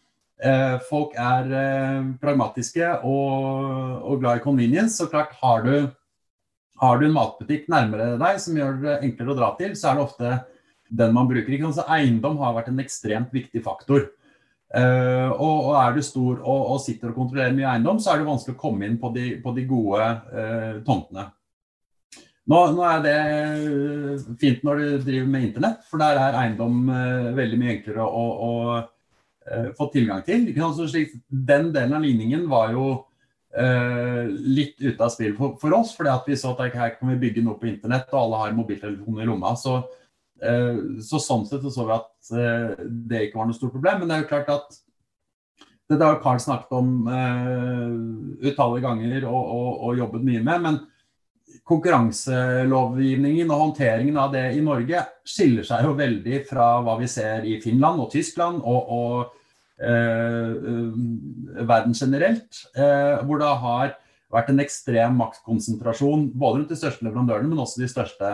folk er eh, pragmatiske og, og, glad i convenience. Så klart, har du, har du, en matbutikk nærmere deg som gjør det enklere å dra til, så er det ofte den man bruker. Ikke? Så eiendom har vært en ekstremt viktig faktor. Uh, og, og, er du stor og, og, sitter og kontrollerer mye eiendom, så er det vanskelig å komme inn på de, på de gode uh, tomtene. Nå, nå, er det fint når du driver med internett, for der er eiendom uh, veldig mye enklere å, å fått tilgang til. Så slik, den delen av ligningen var jo uh, litt ute av spill for, for oss. fordi vi så at her kan vi bygge noe på internett, og alle har mobiltelefon i lomma. Så, uh, så sånn sett så, så vi at det ikke var noe stort problem. Men det er jo klart at dette har Carl snakket om utallige ganger og, og, og jobbet mye med. men konkurranselovgivningen og håndteringen av det i Norge skiller seg jo veldig fra hva vi ser i Finland og Tyskland og, og eh, verden generelt, eh, hvor det har vært en ekstrem maktkonsentrasjon både rundt de største leverandørene, men også de største,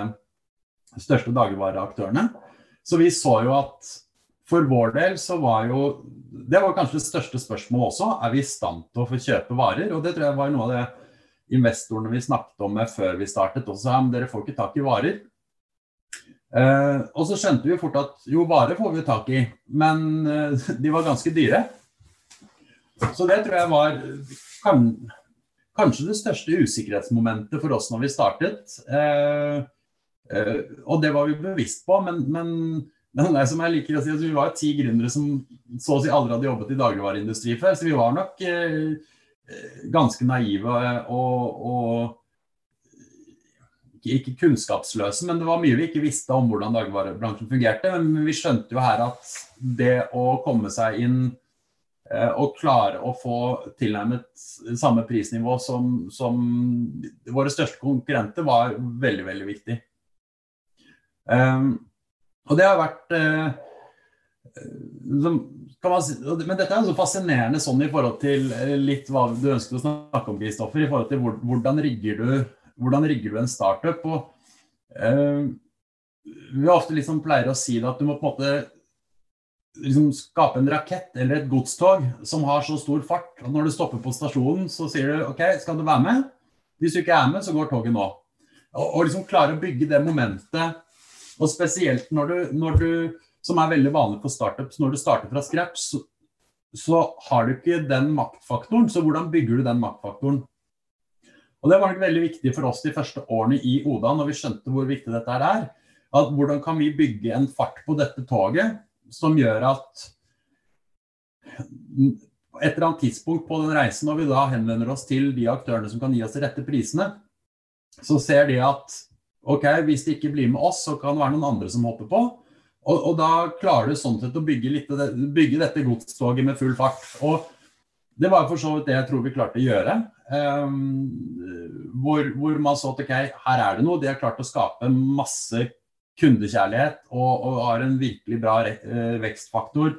største dagligvareaktørene. Så vi så jo at for vår del så var jo Det var kanskje det største spørsmålet også. Er vi i stand til å få kjøpe varer? Og det tror jeg var noe av det investorene vi snakket om med før vi startet, også sa men dere får ikke tak i varer. Eh, og så skjønte vi fort at jo, varer får vi tak i, men eh, de var ganske dyre. Så det tror jeg var kan, kanskje det største usikkerhetsmomentet for oss når vi startet. Eh, og det var vi bevisst på, men, men, men det som jeg liker å si, altså, vi var ti gründere som så å si aldri hadde jobbet i dagligvareindustri før, så vi var nok ganske naive og, og ikke kunnskapsløse, men det var mye vi ikke visste om hvordan dagligvarebransjen fungerte. Men vi skjønte jo her at det å komme seg inn eh, og klare å få tilnærmet samme prisnivå som, som våre største konkurrenter, var veldig, veldig viktig. Um, og det har vært uh, si, Men dette er jo så fascinerende sånn i forhold til litt hva du ønsket å snakke om, Kristoffer. I forhold til hvordan rigger du hvordan rigger du en startup? Og, uh, vi ofte liksom pleier å si det at du må på en måte liksom skape en rakett eller et godstog som har så stor fart at når du stopper på stasjonen, så sier du OK, skal du være med? Hvis du ikke er med, så går toget nå. Og, og liksom klare å bygge det momentet, og spesielt når du, når du som er veldig vanlig for startups, når du starter fra scratch, så, så har du ikke den maktfaktoren. Så hvordan bygger du den maktfaktoren? Og Det var nok veldig viktig for oss de første årene i Oda, når vi skjønte hvor viktig dette er. at Hvordan kan vi bygge en fart på dette toget som gjør at et eller annet tidspunkt på den reisen, når vi da henvender oss til de aktørene som kan gi oss de rette prisene, så ser de at ok, hvis de ikke blir med oss, så kan det være noen andre som hopper på. Og, og da klarer du sånn sett å bygge, litt, bygge dette godstoget med full fart. Og det var for så vidt det jeg tror vi klarte å gjøre. Um, hvor, hvor, man så at ok, her er det noe. De har klart å skape masse kundekjærlighet og, og har en virkelig bra uh, vekstfaktor.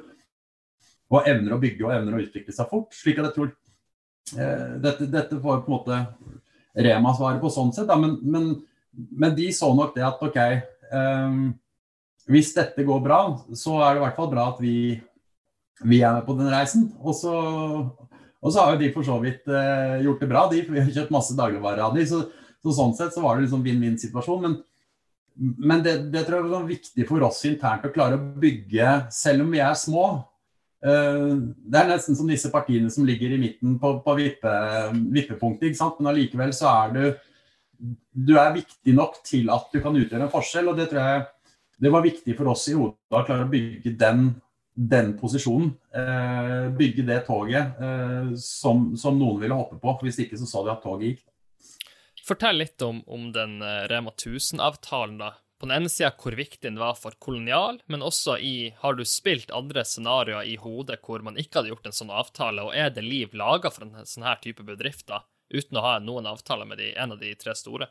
Og evner å bygge og evner å utvikle seg fort. slik at jeg tror uh, dette, dette, får på en måte Rema svaret på sånn sett. Da, men, men, men, de så nok det at ok, um, hvis dette går bra, så er det i hvert fall bra at vi, vi er med på den reisen. Og så og så har jo de for så vidt eh, gjort det bra, de, for vi har kjøpt masse dagligvarer av de, så, så, sånn sett så var det liksom vinn-vinn-situasjon. Men, men det, det, tror jeg er viktig for oss internt å klare å bygge, selv om vi er små. Uh, det er nesten som disse partiene som ligger i midten på, på vippe, vippepunktet, ikke sant? men allikevel så er du du er viktig nok til at du kan utgjøre en forskjell. og Det tror jeg det var viktig for oss i Oda å klare å bygge den den posisjonen. Eh, bygge det toget eh, som, som, noen ville hoppe på. Hvis ikke så så de at toget gikk. Fortell litt om, om den eh, Rema 1000-avtalen. da. På den ene sida hvor viktig den var for kolonial, men også i Har du spilt andre scenarioer i hodet hvor man ikke hadde gjort en sånn avtale, og er det liv laga for en sånn her type bedrifter uten å ha noen avtaler med de, en av de tre store?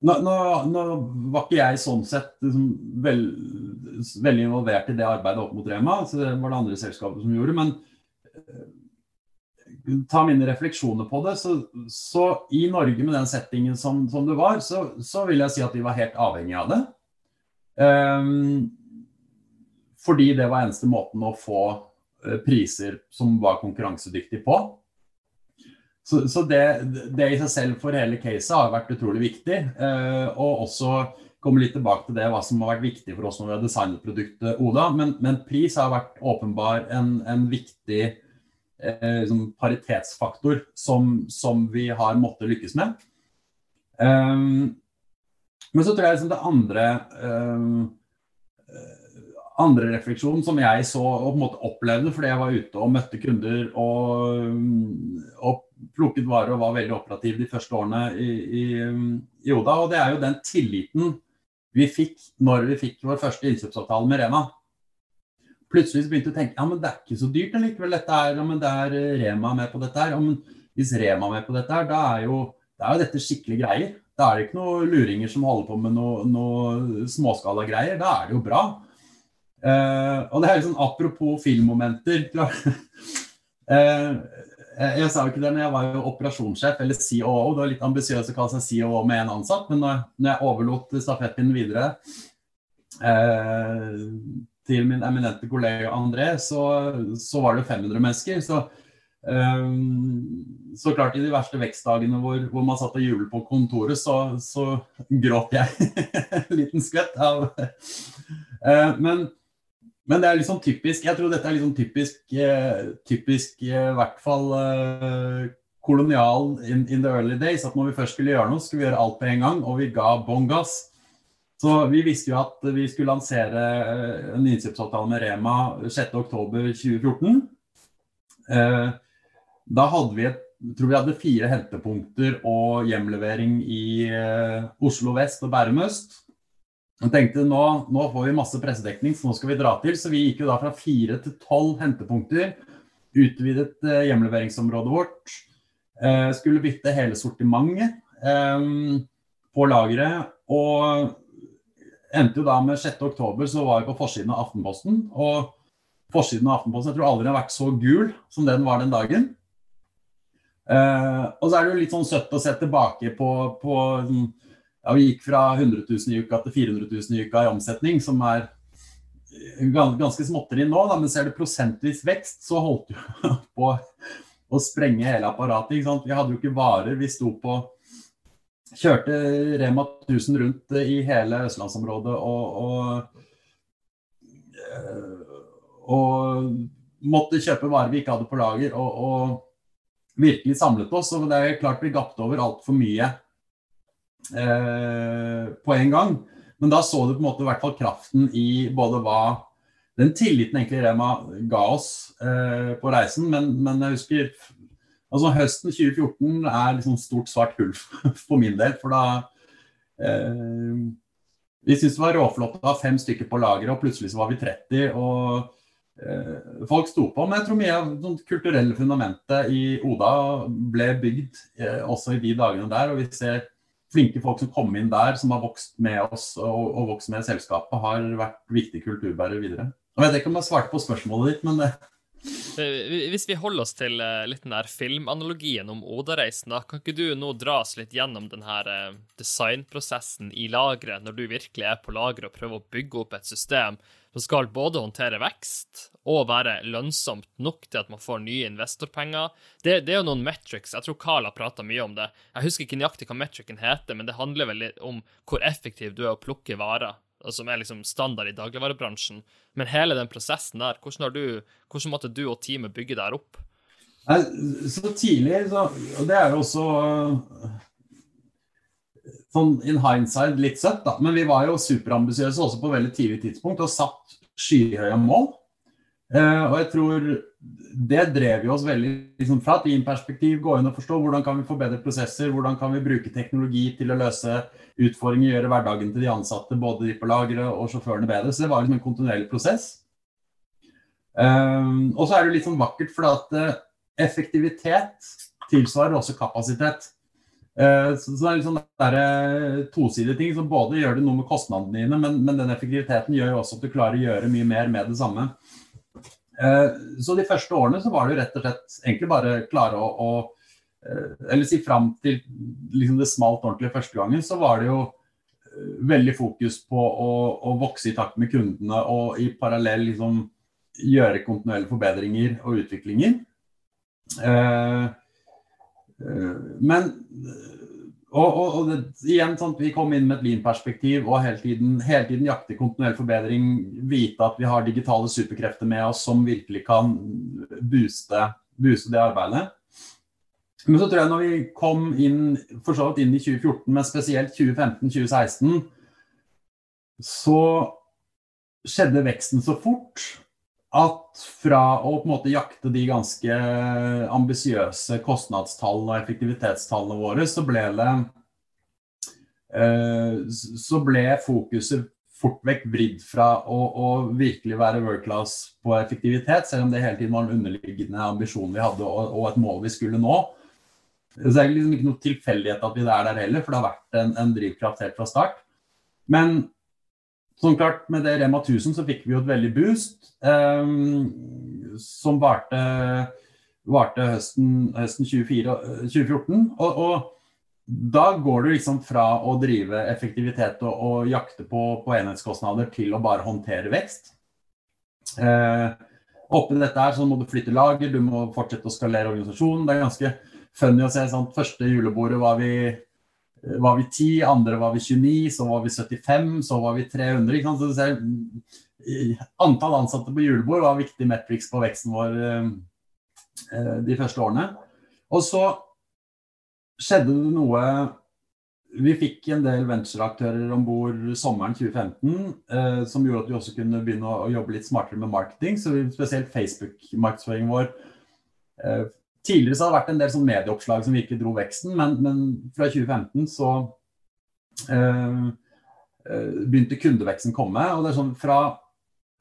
Nå, nå, nå, var ikke jeg sånn sett liksom, vel, veldig involvert i det arbeidet opp mot Rema, så det var det andre selskapet som gjorde. Men uh, ta mine refleksjoner på det. Så, så, i Norge med den settingen som, som det var, så, så, vil jeg si at vi var helt avhengig av det. Um, fordi det var eneste måten å få uh, priser som var konkurransedyktige på. Så, så det, det, i seg selv for hele caset har vært utrolig viktig. Eh, og også komme litt tilbake til det hva som har vært viktig for oss når vi har designet produktet Oda. Men, men pris har vært åpenbar en, en viktig eh, liksom paritetsfaktor som, som, vi har måttet lykkes med. Um, men så tror jeg liksom det andre um, andre refleksjon som jeg så og på en måte opplevde fordi jeg var ute og møtte kunder og, og plukket varer og var veldig operativ de første årene i, i, i, Oda. Og det er jo den tilliten vi fikk når vi fikk vår første innkjøpsavtale med Rema. Plutselig begynte vi å tenke ja, men det er ikke så dyrt likevel, dette her. Ja, men det er Rema med på dette her. Ja, men hvis Rema er med på dette her, da er jo, da er jo dette skikkelig greier. Da er det ikke noen luringer som holder på med noe, noe småskalagreier. Da er det jo bra. Uh, og det er sånn apropos filmmomenter. uh, Eh, jeg sa jo ikke det når jeg var jo operasjonssjef eller COO. Det var litt ambisiøst å kalle seg COO med én ansatt, men når, jeg overlot stafettpinnen videre eh, til min eminente kollega André, så, så, var det 500 mennesker. Så Um, så klart I de verste vekstdagene hvor, hvor man satt og jublet på kontoret, så, så gråt jeg en liten skvett. Av, uh, men, men, det er liksom typisk Jeg tror dette er liksom typisk, uh, typisk i hvert fall uh, kolonial in, in, the early days. At når vi først skulle gjøre noe, skulle vi gjøre alt på en gang, og vi ga bånn gass. Så vi visste jo at vi skulle lansere en innkjøpsavtale med Rema 6.10.2014. Eh, da hadde vi et, tror vi hadde fire hentepunkter og hjemlevering i eh, Oslo vest og Bærum øst. Jeg tenkte nå, nå, får vi masse pressedekning, så nå skal vi dra til. Så vi gikk jo da fra fire til tolv hentepunkter. Utvidet eh, hjemleveringsområdet vårt. Eh, skulle bytte hele sortimentet eh, på lageret. Og endte jo da med 6.10, så var vi på forsiden av Aftenposten. Og forsiden av Aftenposten jeg tror aldri har vært så gul som den var den dagen. Uh, og så er det jo litt sånn søtt å se tilbake på, på sånn, ja, Vi gikk fra 100 000 i uka til 400 000 i uka i omsetning, som er ganske småtteri nå. Da, men ser du prosentvis vekst, så holdt du på å sprenge hele apparatet. Vi hadde jo ikke varer. Vi sto på Kjørte Rema 1000 rundt i hele østlandsområdet og, og, eh, og måtte kjøpe varer vi ikke hadde på lager. og, og virkelig samlet oss. Og det er klart vi gapte over altfor mye eh, på en gang. Men da så du på en måte i hvert fall kraften i både hva Den tilliten egentlig Rema ga oss eh, på reisen, men, men, jeg husker altså Høsten 2014 er liksom stort svart hull for min del. For da eh, Vi syntes det var råflott å ha fem stykker på lageret, og plutselig så var vi 30. og Eh, folk sto på. Men jeg tror mye av det kulturelle fundamentet i Oda ble bygd eh, også i de dagene der. Og vi ser flinke folk som kom inn der, som har vokst med oss og, og vokst med selskapet, har vært viktige kulturbærere videre. Jeg vet ikke om jeg svarte på spørsmålet ditt, men det eh, hvis vi holder oss til litt den der filmanalogien om Oda-reisen, da kan ikke du nå dra oss litt gjennom den her designprosessen i lageret, når du virkelig er på lageret og prøver å bygge opp et system som skal både håndtere vekst og være lønnsomt nok til at man får nye investorpenger. Det, det er jo noen metrics, jeg tror Carl har prata mye om det. Jeg husker ikke nøyaktig hva metricen heter, men det handler vel om hvor effektiv du er å plukke varer, som er liksom standard i dagligvarebransjen. Men hele den prosessen der, hvordan, du, hvordan måtte du og teamet bygge der opp? Så tidlig, så, og det er jo også sånn in hindsight litt søtt, da. Men vi var jo superambisiøse også på veldig tidlig tidspunkt og satt skyhøye mål. Eh, og jeg tror det drev jo oss veldig liksom, fra et lean-perspektiv. Gå inn og forstå hvordan kan vi forbedre prosesser, hvordan kan vi bruke teknologi til å løse utfordringer, gjøre hverdagen til de ansatte, både de på lageret og sjåførene bedre. Så det var liksom en kontinuerlig prosess. Um, og så er det litt sånn vakkert, for at uh, effektivitet tilsvarer også kapasitet. Eh, så, det er liksom sånn eh, tosidige ting som både gjør det noe med kostnadene dine, men, men, den effektiviteten gjør jo også at du klarer å gjøre mye mer med det samme. Eh, så de første årene så var det jo rett og slett egentlig bare klare å, å Eller si fram til liksom det smalt ordentlig første gangen, så var det jo veldig fokus på å, å vokse i takt med kundene og i parallell liksom gjøre kontinuerlige forbedringer og utviklinger. Eh, men og, og, og det, igjen, sånn, Vi kom inn med et lean-perspektiv og hele tiden, hele tiden jakte kontinuerlig forbedring. Vite at vi har digitale superkrefter med oss som virkelig kan booste, booste det arbeidet. Men så tror jeg når vi kom inn for så vidt inn i 2014, men spesielt 2015-2016, så skjedde veksten så fort at fra å på en måte jakte de ganske ambisiøse kostnadstallene og effektivitetstallene våre, så ble det eh, så ble fokuset fort vekk vridd fra å, å, virkelig være world class på effektivitet, selv om det hele tiden var en underliggende ambisjon vi hadde og, og et mål vi skulle nå. Så det er liksom ikke noe tilfeldighet at vi er der heller, for det har vært en, en drivkraft helt fra start. Men Sånn klart, Med det Rema 1000 så fikk vi jo et veldig boost, um, som varte, varte høsten, høsten 24, 2014. Og, og, da går du liksom fra å drive effektivitet og, og jakte på, på, enhetskostnader til å bare håndtere vekst. Uh, oppi dette her så må du flytte lager, du må fortsette å skalere organisasjonen. Det er ganske funny å se. Sant? Første julebordet var vi, var vi 10, andre var vi 29, så var vi 75, så var vi 300. Ikke sant? Så du ser, antall ansatte på julebord var viktig metrics på veksten vår eh, de første årene. Og så skjedde det noe vi fikk en del ventureaktører om bord sommeren 2015 eh, som gjorde at vi også kunne begynne å jobbe litt smartere med marketing. Så vi, spesielt Facebook-markedsføringen vår. Tidligere så har det vært en del sånn medieoppslag som virkelig dro veksten, men, men fra 2015 så eh, eh, begynte kundeveksten komme. og det er sånn Fra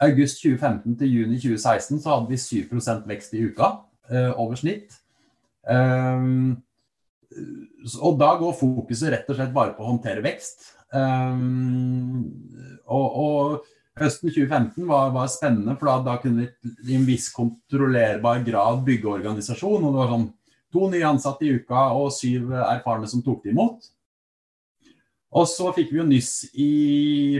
august 2015 til juni 2016 så hadde vi 7% vekst i uka eh, over snitt. Um, og da går fokuset rett og slett bare på å håndtere vekst. Um, og, og, høsten 2015 var, var spennende, for da, da, kunne vi i en viss kontrollerbar grad bygge organisasjon. Og det var sånn to nye ansatte i uka og syv erfarne som tok det imot. Og så fikk vi jo nyss i,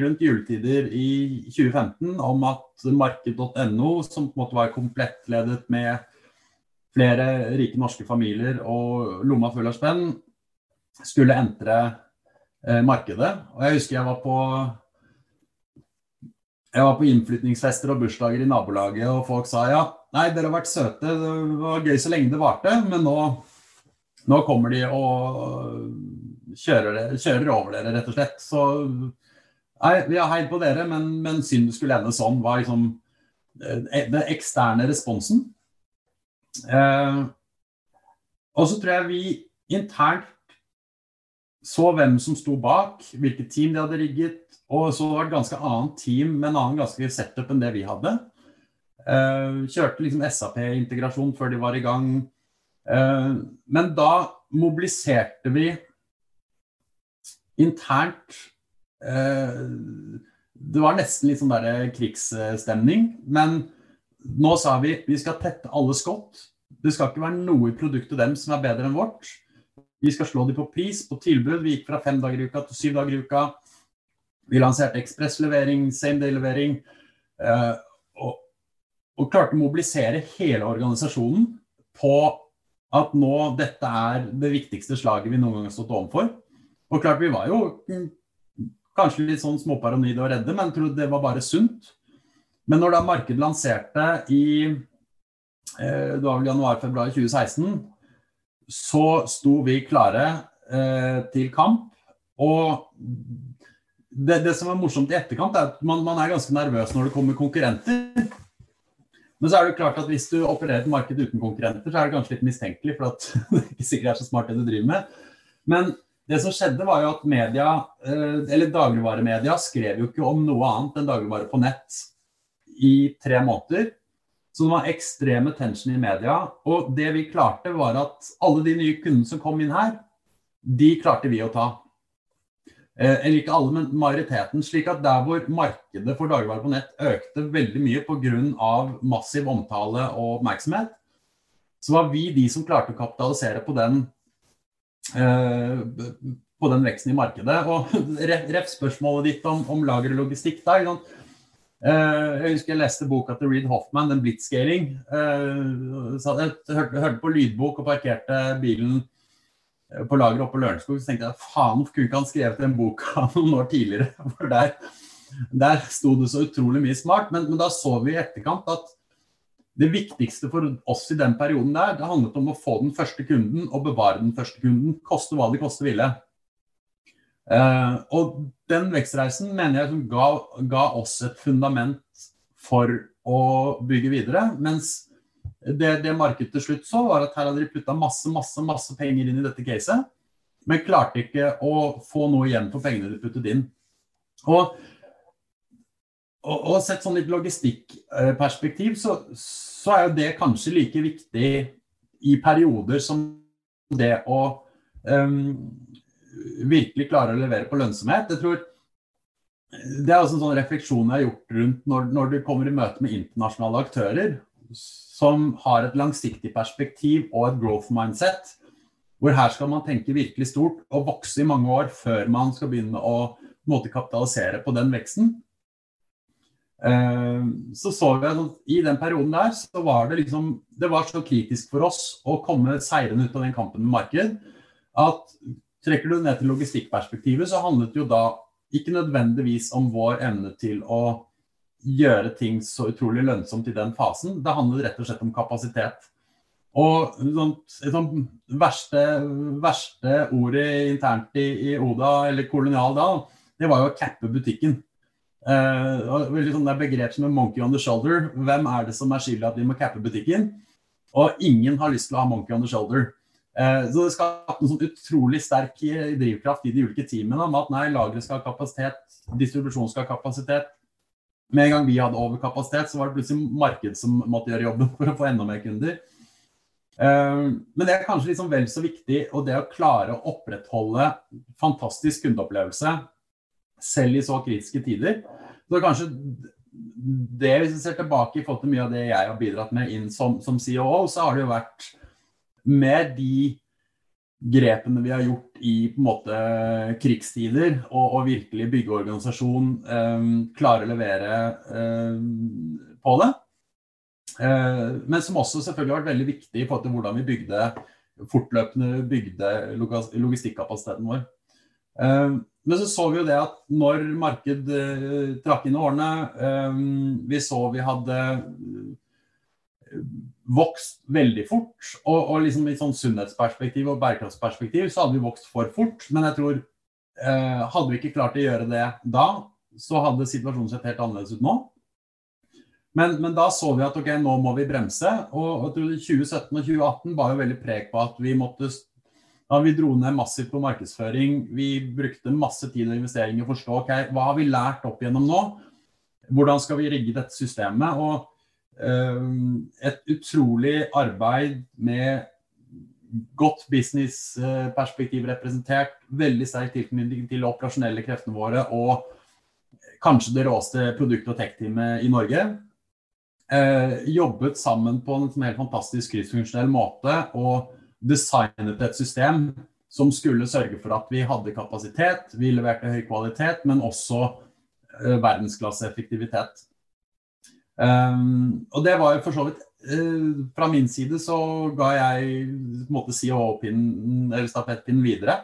rundt juletider i 2015 om at marked.no, som på en måte var komplettledet med flere rike norske familier og lomma full av spenn skulle entre eh, markedet. Og jeg husker jeg var på jeg var på innflytningsfester og bursdager i nabolaget, og folk sa ja, nei, dere har vært søte, det var gøy så lenge det varte, men nå, nå kommer de og kjører, kjører, over dere, rett og slett. Så nei, vi har heid på dere, men, men synd det skulle ende sånn, var liksom eh, den eksterne responsen. Eh, og så tror jeg vi internt så hvem som sto bak, hvilket team de hadde rigget. Og så var det et ganske annet team med en annen ganske setup enn det vi hadde. Uh, kjørte liksom SAP-integrasjon før de var i gang. Uh, men da mobiliserte vi internt uh, Det var nesten litt sånn der krigsstemning. Men nå sa vi vi skal tette alle skott. Det skal ikke være noe i produktet dem som er bedre enn vårt. Vi skal slå dem på pris, på tilbud. Vi gikk fra fem dager i uka til syv dager i uka. Vi lanserte ekspresslevering, same day-levering. Eh, og, og, klarte å mobilisere hele organisasjonen på at nå dette er det viktigste slaget vi noen gang har stått overfor. Og klart, vi var jo kanskje litt sånn småparanoide og redde, men trodde det var bare sunt. Men når da markedet lanserte i eh, det var vel januar-februar 2016, så sto vi klare eh, til kamp. Og det, det, som er morsomt i etterkant, er at man, man, er ganske nervøs når det kommer konkurrenter. Men så er det klart at hvis du opererer et marked uten konkurrenter, så er det kanskje litt mistenkelig, for at det ikke sikkert er så smart det du driver med. Men det som skjedde, var jo at media, eh, eller dagligvaremedia, skrev jo ikke om noe annet enn dagligvare på nett i tre måneder. Så det var ekstreme tension i media. Og det vi klarte, var at alle de nye kundene som kom inn her, de klarte vi å ta. Eh, eller ikke alle, men majoriteten. Slik at der hvor markedet for dagligvarer på nett økte veldig mye pga. massiv omtale og oppmerksomhet, så var vi de som klarte å kapitalisere på den, eh, på den veksten i markedet. Og ref spørsmålet ditt om, om lager og logistikk. da, Eh, jeg husker jeg leste boka til Reed Hoffman, den blitzscaling. Eh, jeg hørte på lydbok og parkerte bilen eh, på lageret oppe på Lørenskog. Så tenkte jeg faen, kunne ikke han skrevet den boka noen år tidligere? For der, der sto det så utrolig mye smart. Men, men, da så vi i etterkant at det viktigste for oss i den perioden der, det handlet om å få den første kunden og bevare den første kunden. Koste hva det koste ville. Uh, og den vekstreisen mener jeg ga, ga, oss et fundament for å bygge videre. Mens det, det markedet til slutt så, var at her hadde de putta masse, masse, masse penger inn i dette caset, men klarte ikke å få noe igjen for pengene de puttet inn. Og, og, og sett sånn litt logistikkperspektiv, så, så er jo det kanskje like viktig i perioder som det å um, virkelig klare å levere på lønnsomhet. Jeg tror Det er også en sånn refleksjon jeg har gjort rundt når, når du kommer i møte med internasjonale aktører som har et langsiktig perspektiv og et growth mindset. Hvor her skal man tenke virkelig stort og vokse i mange år før man skal begynne å måte, kapitalisere på den veksten. Eh, så så vi at i den perioden der så var det liksom Det var så kritisk for oss å komme seirende ut av den kampen med marked at trekker du ned til logistikkperspektivet, så handlet det jo da ikke nødvendigvis om vår evne til å gjøre ting så utrolig lønnsomt i den fasen. Det handler rett og slett om kapasitet. Og sånn, et sånt verste, verste ordet internt i, i, Oda, eller kolonial da, det var jo å cappe butikken. Uh, sånn, det er begrep som en 'monkey on the shoulder'. Hvem er det som er skyld i at vi må cappe butikken? Og ingen har lyst til å ha 'monkey on the shoulder'. Uh, så det skapte en sånn utrolig sterk drivkraft i de ulike teamene om at nei, lageret skal ha kapasitet, distribusjon skal ha kapasitet. Med en gang vi hadde overkapasitet, så var det plutselig marked som måtte gjøre jobben for å få enda mer kunder. Eh, men det er kanskje liksom vel så viktig, og det å klare å opprettholde fantastisk kundeopplevelse selv i så kritiske tider. Så kanskje det, Hvis vi ser tilbake i forhold til mye av det jeg har bidratt med inn som, som CEO, så har det jo vært med de grepene vi har gjort i på en måte krigstider, og, og virkelig bygge organisasjon, um, klare å levere um, på det. Uh, men som også selvfølgelig har vært veldig viktig i forhold til hvordan vi bygde fortløpende bygde logistikkapasiteten vår. Uh, men så så vi jo det at når marked uh, trakk inn i årene, um, vi så vi hadde vokst veldig fort. Og, og liksom i sånn sunnhetsperspektiv og bærekraftsperspektiv så hadde vi vokst for fort. Men jeg tror eh, hadde vi ikke klart å gjøre det da, så hadde situasjonen sett helt annerledes ut nå. Men, men, da så vi at ok, nå må vi bremse. Og, og 2017 og 2018 var jo veldig preg på at vi måtte da vi dro ned massivt på markedsføring. Vi brukte masse tid og investering i å forstå ok, hva har vi lært opp gjennom nå. Hvordan skal vi rigge dette systemet? Og et utrolig arbeid med godt businessperspektiv representert. Veldig sterk tilknytning til operasjonelle kreftene våre og kanskje det råeste produkt- og tech-teamet i Norge. Eh, jobbet sammen på en sånn helt fantastisk kryssfunksjonell måte. og designet et system som skulle sørge for at vi hadde kapasitet, vi leverte høy kvalitet, men også eh, verdensklasseeffektivitet. Um, og det var jo for så vidt uh, Fra min side så ga jeg på en måte CEO-pinnen, eller stafettpinnen videre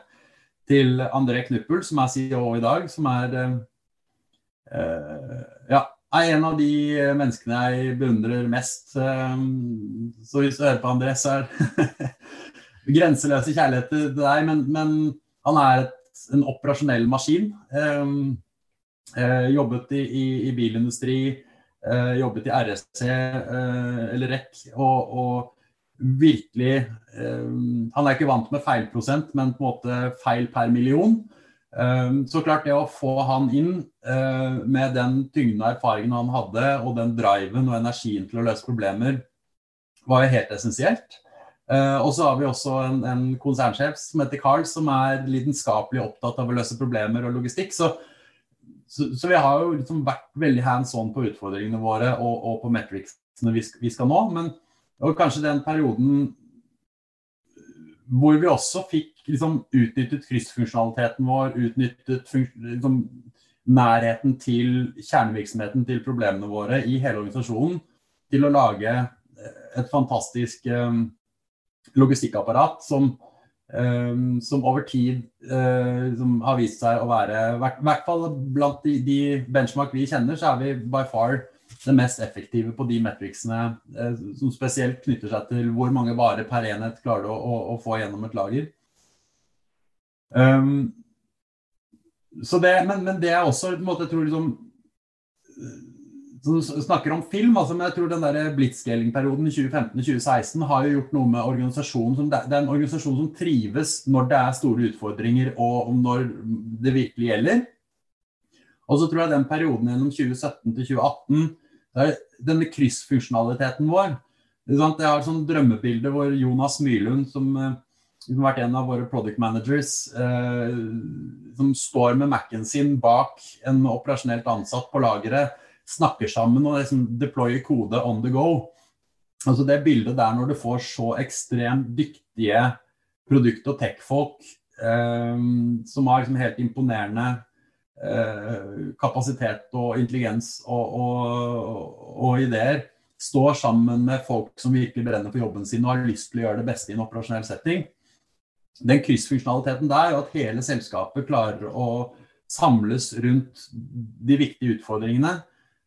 til André Knuppel, som er CEO i dag, som er uh, ja, er en av de menneskene jeg beundrer mest. Så hvis du hører på André, så er grenseløse kjærlighet til deg, men, men han er et, en operasjonell maskin. Eh, uh, jobbet i, i, i bilindustri, eh, jobbet i RSC eh, eller REC, og, og virkelig eh, Han er ikke vant med feilprosent, men på en måte feil per million. Eh, så klart det å få han inn med den tyngden av erfaringen han hadde, og den driven og energien til å løse problemer, var jo helt essensielt. Uh, og så har vi også en, en konsernsjef som heter Carl, som er lidenskapelig opptatt av å løse problemer og logistikk. Så, så, så vi har jo liksom vært veldig hands on på utfordringene våre og, og på metricsene vi, vi, skal nå. Men kanskje den perioden hvor vi også fikk liksom, utnyttet kryssfunksjonaliteten vår, utnyttet liksom, nærheten til kjernevirksomheten til problemene våre i hele organisasjonen, til å lage et fantastisk um, logistikkapparat som, um, som over tid uh, som har vist seg å være I hvert fall blant de, de, benchmark vi kjenner, så er vi by far det mest effektive på de metricsene uh, som spesielt knytter seg til hvor mange varer per enhet klarer du å, å, å få gjennom et lager. Um, det, men, men, det er også en måte, jeg tror liksom som snakker om film, altså, men jeg tror den der blitzscaling-perioden 2015-2016 har jo gjort noe med organisasjonen. Som, det er en organisasjon som trives når det er store utfordringer og når det virkelig gjelder. Og så tror jeg den perioden gjennom 2017 til 2018, denne kryssfunksjonaliteten vår Jeg har et sånt drømmebilde hvor Jonas Mylund, som, eh, som har vært en av våre product managers, eh, som står med Mac-en sin bak en operasjonelt ansatt på lageret snakker sammen og liksom deployer kode on the go. Altså Det bildet der når du får så ekstremt dyktige produkt- og tech-folk eh, som har liksom helt imponerende kapasitet og intelligens og, og, og, ideer står sammen med folk som virkelig brenner for jobben sin og har lyst til å gjøre det beste i en operasjonell setting. Den kryssfunksjonaliteten der, og at hele selskapet klarer å samles rundt de viktige utfordringene,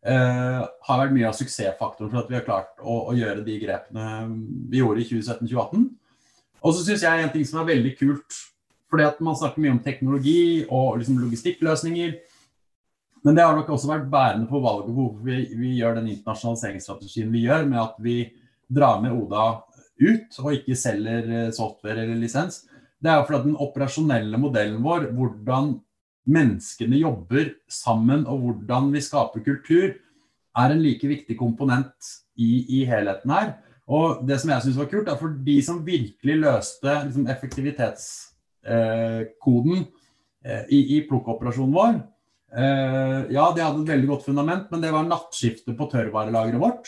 eh, har vært mye av suksessfaktoren for at vi har klart å, å gjøre de grepene vi gjorde i 2017-2018. Og så syns jeg en ting som er veldig kult, fordi at man snakker mye om teknologi og liksom logistikkløsninger. Men det har nok også vært bærende for valget på hvorfor vi, vi, gjør den internasjonaliseringsstrategien vi gjør, med at vi drar med Oda ut og ikke selger eh, software eller lisens. Det er jo fordi den operasjonelle modellen vår, hvordan menneskene jobber sammen og hvordan vi skaper kultur, er en like viktig komponent i, i helheten her. Og det som jeg syns var kult, er for de som virkelig løste liksom, effektivitetskoden eh, i, i plukkoperasjonen vår, eh, ja, de hadde et veldig godt fundament, men det var nattskiftet på tørrvarelageret vårt.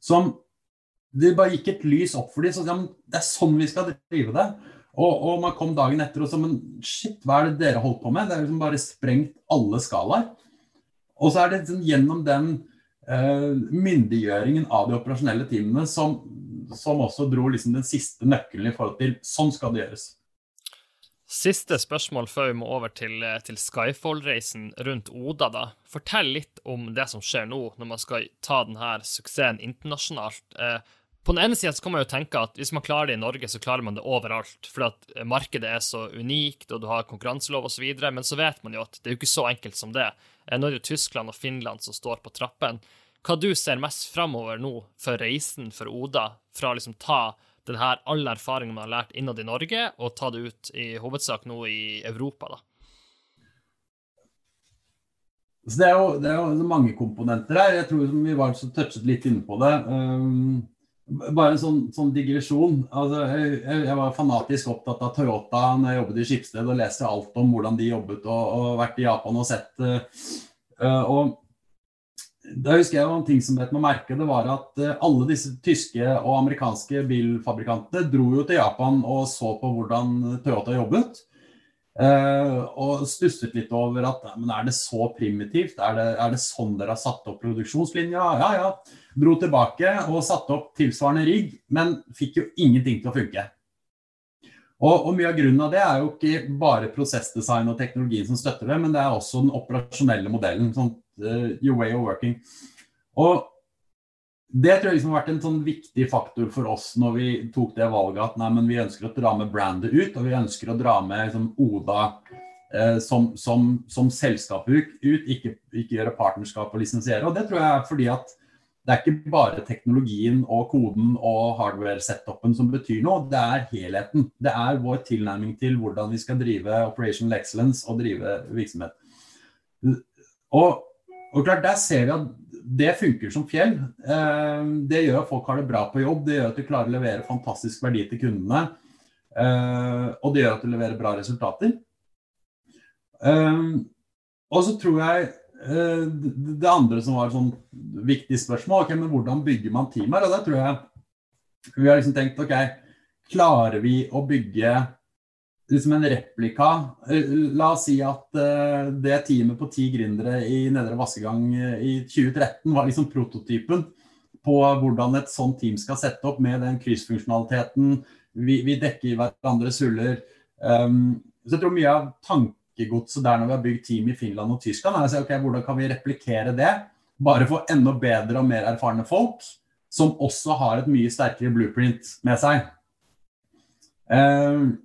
Som Det bare gikk et lys opp for dem. Så ja, det er sånn vi skal drive det. Og, og, man kom dagen etter og sa men shit, hva er det dere holdt på med? Det er liksom bare sprengt alle skalaer. Og så er det liksom gjennom den uh, myndiggjøringen av de operasjonelle teamene som, som også dro liksom den siste nøkkelen i forhold til sånn skal det gjøres. Siste spørsmål før vi må over til, til Skyfall-reisen rundt Oda. da. Fortell litt om det som skjer nå, når man skal ta denne suksessen internasjonalt. Eh, på den ene sida kan man jo tenke at hvis man klarer det i Norge, så klarer man det overalt. For at markedet er så unikt, og du har konkurranselov osv. Men så vet man jo at det er jo ikke så enkelt som det. Nå er det jo Tyskland og Finland som står på trappen. Hva du ser mest framover nå for reisen for Oda, fra å liksom ta den her alle erfaringene man har lært innad i Norge, og ta det ut i hovedsak nå i Europa, da? Det er, jo, det er jo mange komponenter her. Jeg tror vi var så touchet litt inne på det. Um, bare en sånn, sånn digresjon. Altså, jeg, jeg, var fanatisk opptatt av Toyota når jeg jobbet i Skipsted og leste alt om hvordan de jobbet og, og vært i Japan og sett. Uh, og da husker jeg en ting som bet meg merke, det var at uh, alle disse tyske og amerikanske bilfabrikantene dro jo til Japan og så på hvordan Toyota jobbet. Og stusset litt over at men er det så primitivt? Er det, er det sånn dere har satt opp produksjonslinja? Ja, ja. Dro tilbake og satte opp tilsvarende rigg, men fikk jo ingenting til å funke. Og, og, Mye av grunnen av det er jo ikke bare prosessdesign og teknologien som støtter det, men det er også den operasjonelle modellen. Sånn, uh, your way of working. Og Det tror jeg liksom har vært en sånn viktig faktor for oss når vi tok det valget at nei, men vi ønsker å dra med brandet ut, og vi ønsker å dra med liksom, Oda uh, som, som, som selskap ut, ikke, ikke gjøre partnerskap og lisensiere. Og Det tror jeg er fordi at det er ikke bare teknologien og koden og hardware-setupen som betyr noe, det er helheten. Det er vår tilnærming til hvordan vi skal drive operational excellence og drive virksomhet. Og, og klart, Der ser vi at det funker som fjell. Eh, det gjør at folk har det bra på jobb, det gjør at de klarer å levere fantastisk verdi til kundene. Eh, og det gjør at de leverer bra resultater. Eh, og så tror jeg det andre som var et sånn viktig spørsmål, okay, men hvordan bygger man team her? Og der tror jeg vi har liksom tenkt ok, klarer vi å bygge liksom en replika? Eh, la oss si at uh, det teamet på ti gründere i Nedre Vassegang i 2013 var liksom prototypen på hvordan et sånt team skal sette opp med den kryssfunksjonaliteten. Vi, vi dekker hverandres huller. Um, så jeg tror mye av tanken tankegodset der når vi har bygd team i Finland og Tyskland. er å si, ok, Hvordan kan vi replikere det? Bare få enda bedre og mer erfarne folk som også har et mye sterkere blueprint med seg. Uh,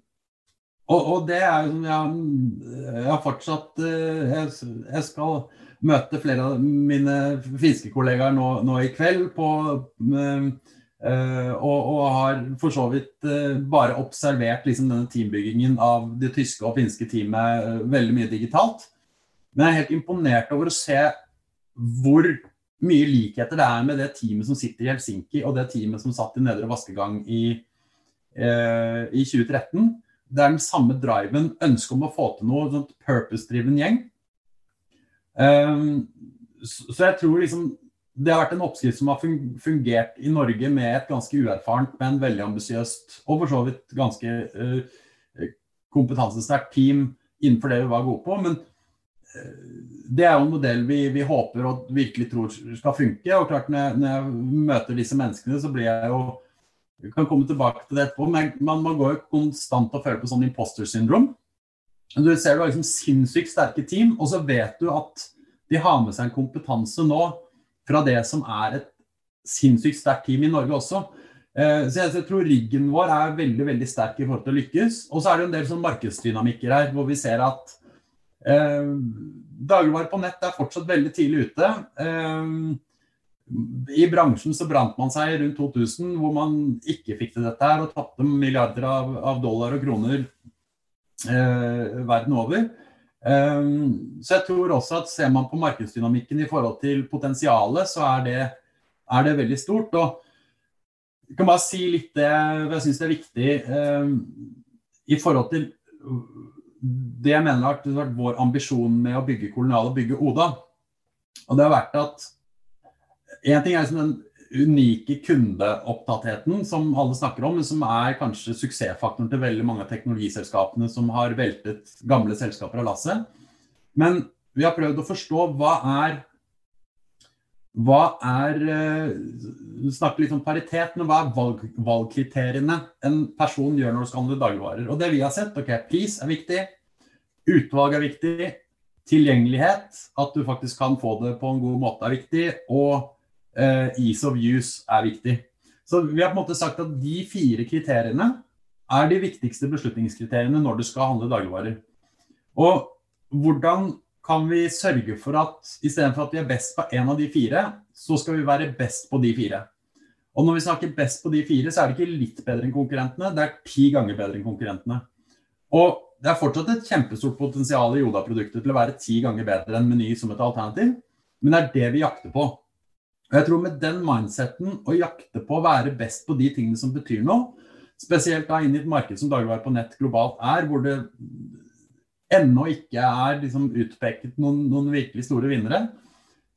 og, og, det er jo sånn jeg, har fortsatt uh, jeg, jeg, skal møte flere av mine finske kollegaer nå, nå i kveld på uh, Uh, og, og, har for så vidt uh, bare observert liksom, denne teambyggingen av det tyske og finske teamet uh, veldig mye digitalt. Men jeg er helt imponert over å se hvor mye likheter det er med det teamet som sitter i Helsinki og det teamet som satt i Nedre Vaskegang i, i 2013. Det er den samme driven, ønsket om å få til noe, sånn purpose-driven gjeng. så, så jeg tror liksom det har vært en oppskrift som har fungert i Norge med et ganske uerfarent, men veldig ambisiøst og for så vidt ganske uh, kompetansesterkt team innenfor det vi var gode på. Men det er jo en modell vi, vi, håper og virkelig tror skal funke. og klart Når jeg, når jeg møter disse menneskene, så blir jeg jo jeg kan komme tilbake til det etterpå, men man, man går jo konstant og føler på sånn imposter syndrom. Du ser du har liksom sinnssykt sterke team, og så vet du at de har med seg en kompetanse nå fra det som er et sinnssykt sterkt team i Norge også. Eh, så jeg, tror riggen vår er veldig veldig sterk i forhold til å lykkes. Og så er det en del sånn markedsdynamikker her, hvor vi ser at eh, dagligvare på nett er fortsatt veldig tidlig ute. Eh, I bransjen så brant man seg rundt 2000, hvor man ikke fikk til dette her, og tapte milliarder av, av, dollar og kroner eh, verden over. Um, så jeg tror også at ser man på markedsdynamikken i forhold til potensialet, så er det, er det veldig stort. Og jeg kan bare si litt det jeg syns er viktig um, i forhold til det jeg mener har vært vår ambisjon med å bygge Kolonial og bygge Oda. Og det har vært at Én ting er liksom den unike kundeopptattheten som alle snakker om, men som er kanskje suksessfaktoren til veldig mange av teknologiselskapene som har veltet gamle selskaper av lasset. Men vi har prøvd å forstå hva er hva er uh, snakker litt om paritet, men hva er valg, valgkriteriene en person gjør når du skal handle dagligvarer? Og det vi har sett, ok, pris er viktig, utvalg er viktig, tilgjengelighet, at du faktisk kan få det på en god måte er viktig, og uh, ease of use er viktig. Så vi har på en måte sagt at de fire kriteriene er de viktigste beslutningskriteriene når du skal handle dagligvarer. Og hvordan kan vi sørge for at istedenfor at vi er best på én av de fire, så skal vi være best på de fire. Og når vi snakker best på de fire, så er det ikke litt bedre enn konkurrentene, det er ti ganger bedre enn konkurrentene. Og det er fortsatt et kjempestort potensial i Joda-produktet til å være ti ganger bedre enn Meny som et alternativ, men det er det vi jakter på. Og jeg tror med den mindseten å jakte på å være best på de tingene som betyr noe, spesielt da inn i et marked som dagligvare på nett globalt er, hvor det ennå ikke er liksom utpeket noen, noen, virkelig store vinnere,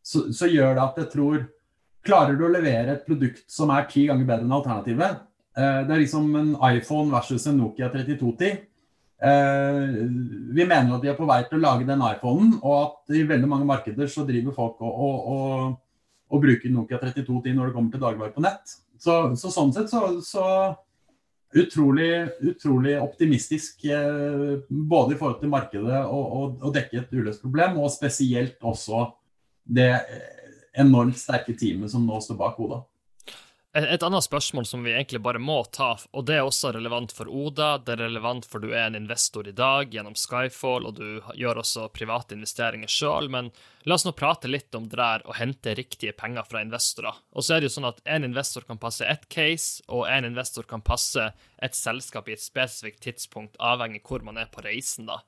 så, så, gjør det at jeg tror Klarer du å levere et produkt som er ti ganger bedre enn alternativet? Eh, det er liksom en iPhone versus en Nokia 3210. Eh, vi mener at de er på vei til å lage den iPhonen, og at i veldig mange markeder så driver folk og, og, og å bruke Nokia 3210 når det kommer til dagvare på nett. Så, så sånn sett så, så utrolig, utrolig, optimistisk eh, både i forhold til markedet og å dekke et uløst problem, og spesielt også det enormt sterke teamet som nå står bak Oda. Et annet spørsmål som vi egentlig bare må ta, og det er også relevant for Oda, det er relevant for du er en investor i dag gjennom Skyfall, og du gjør også private investeringer sjøl, men la oss nå prate litt om det der å hente riktige penger fra investorer. Og så er det jo sånn at en investor kan passe ett case, og en investor kan passe et selskap i et spesifikt tidspunkt, avhengig hvor man er på reisen, da.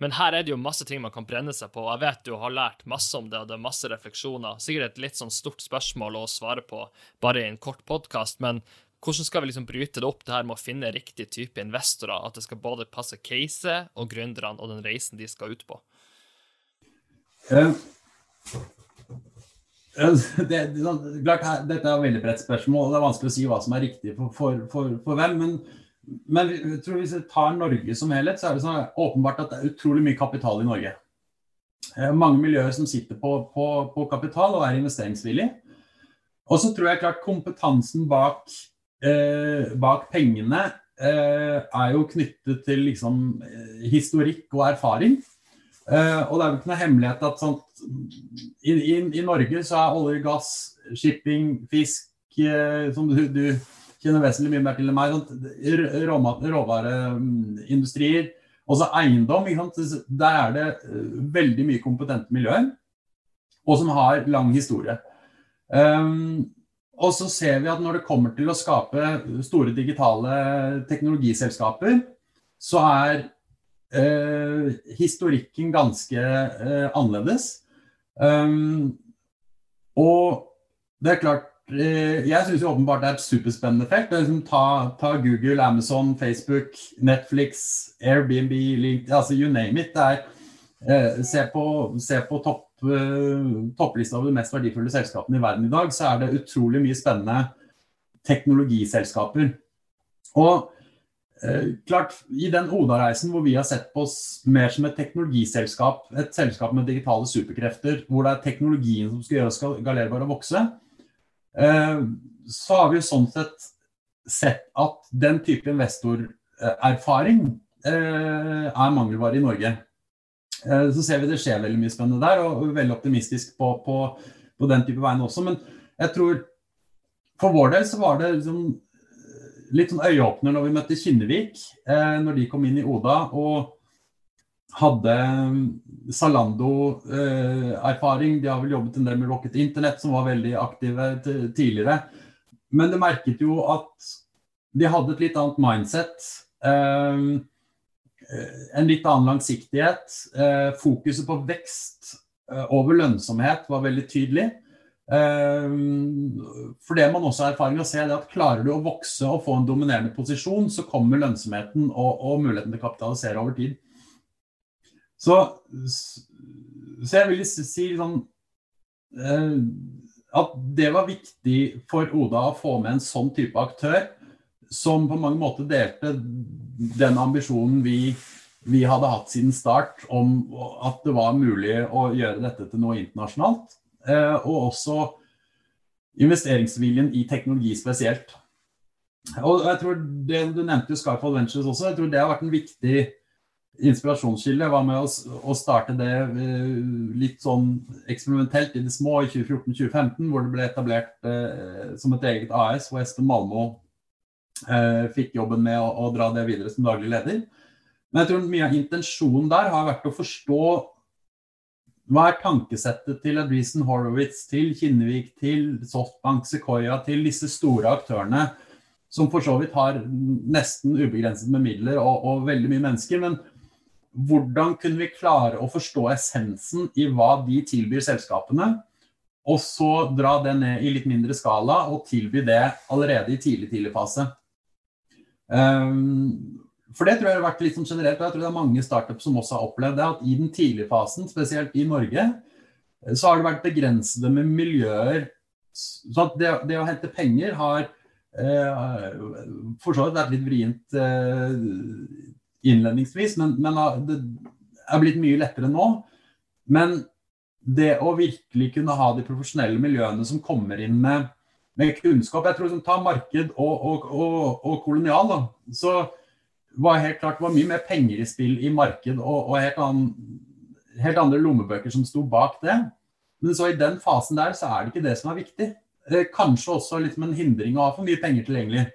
Men her er det jo masse ting man kan brenne seg på. Jeg vet du har lært masse om det, og det er masse refleksjoner. Sikkert et litt sånn stort spørsmål å svare på bare i en kort podkast, men hvordan skal vi liksom bryte det opp, det her med å finne riktig type investorer? At det skal både passe caset og gründerne og den reisen de skal ut på? Uh, det, det, klart, dette er et veldig bredt spørsmål, det er vanskelig å si hva som er riktig for, for, for, for hvem. men men jeg tror hvis vi tar Norge som helhet, så er det sånn åpenbart at det er utrolig mye kapital i Norge. Eh, mange miljøer som sitter på, på, på kapital og er investeringsvillige. Og så tror jeg klart kompetansen bak, eh, bak pengene eh, er jo knyttet til liksom, eh, historikk og erfaring. Eh, og det er jo ikke noe hemmelighet at sånt, i, i, i, Norge så er olje, gass, shipping, fisk, eh, som du, du kjenner vesentlig mye mer til enn meg. Råvareindustrier. Også eiendom. Der er det eh, veldig mye kompetente miljøer, og som har lang historie. Um, og så ser vi at når det kommer til å skape store digitale teknologiselskaper, så er uh, historikken ganske uh, annerledes. Um, og det er klart jeg syns åpenbart det er et superspennende felt. Liksom ta, ta, Google, Amazon, Facebook, Netflix, Airbnb, LinkedIn, altså you name it. Er, eh, se på, se på topp, eh, topplista over de mest verdifulle selskapene i verden i dag, så er det utrolig mye spennende teknologiselskaper. Og Eh, klart, I den Oda-reisen hvor vi har sett på oss mer som et teknologiselskap, et selskap med digitale superkrefter, hvor det er teknologien som skal gjøre skalerbar og vokse, eh, så har vi sånn sett sett at den type investorerfaring eh, er mangelvare i Norge. Så ser vi det skjer veldig mye spennende der, og er veldig optimistisk på, på, på den type veien også. Men jeg tror for vår del så var det liksom litt sånn øyeåpner når vi møtte Kinnevik, eh, når de kom inn i Oda. og hadde Zalando-erfaring. Eh, de har vel jobbet en del med Rocket Internett, som var veldig aktive tidligere. Men det merket jo at de hadde et litt annet mindset. Eh, en litt annen langsiktighet. Eh, fokuset på vekst eh, over lønnsomhet var veldig tydelig. For det man også har erfaring med å se, er at klarer du å vokse og få en dominerende posisjon, så kommer lønnsomheten og, og muligheten til å kapitalisere over tid. Så, så jeg vil si sånn eh, at det var viktig for Oda å få med en sånn type aktør som på mange måter delte den ambisjonen vi, vi hadde hatt siden start om at det var mulig å gjøre dette til noe internasjonalt. Eh, og også investeringsviljen i teknologi spesielt. Og jeg tror det, Du nevnte jo Skyfall Ventures også. Jeg tror det har vært en viktig inspirasjonskilde. Var med å, starte det eh, litt sånn eksperimentelt i det små i 2014-2015, hvor det ble etablert eh, som et eget AS, hvor Espen Malmo eh, fikk jobben med å, å, dra det videre som daglig leder. Men jeg tror mye av intensjonen der har vært å forstå hva er tankesettet til Adreessen Horowitz, til Kinnevik, til Softbank, Sequoia, til disse store aktørene som for så vidt har nesten ubegrenset med midler og, og, veldig mye mennesker. Men hvordan kunne vi klare å forstå essensen i hva de tilbyr selskapene, og så dra det ned i litt mindre skala og tilby det allerede i tidlig, tidlig fase. Um, for det tror jeg har vært litt som generelt, og jeg tror det er mange startups som også har opplevd det, at i den tidlige fasen, spesielt i Norge, så har det vært begrensede med miljøer. Så at det, det å hente penger har eh, for så vidt vært litt vrient eh, innledningsvis, men, men, det er blitt mye lettere nå. Men det å virkelig kunne ha de profesjonelle miljøene som kommer inn med, med kunnskap Jeg tror som Ta marked og, og, og, og kolonial, da. så var helt klart det var mye mer penger i spill i marked og, og helt, annen, helt, andre lommebøker som sto bak det. Men så i den fasen der så er det ikke det som er viktig. Eh, kanskje også litt som en hindring å ha for mye penger tilgjengelig.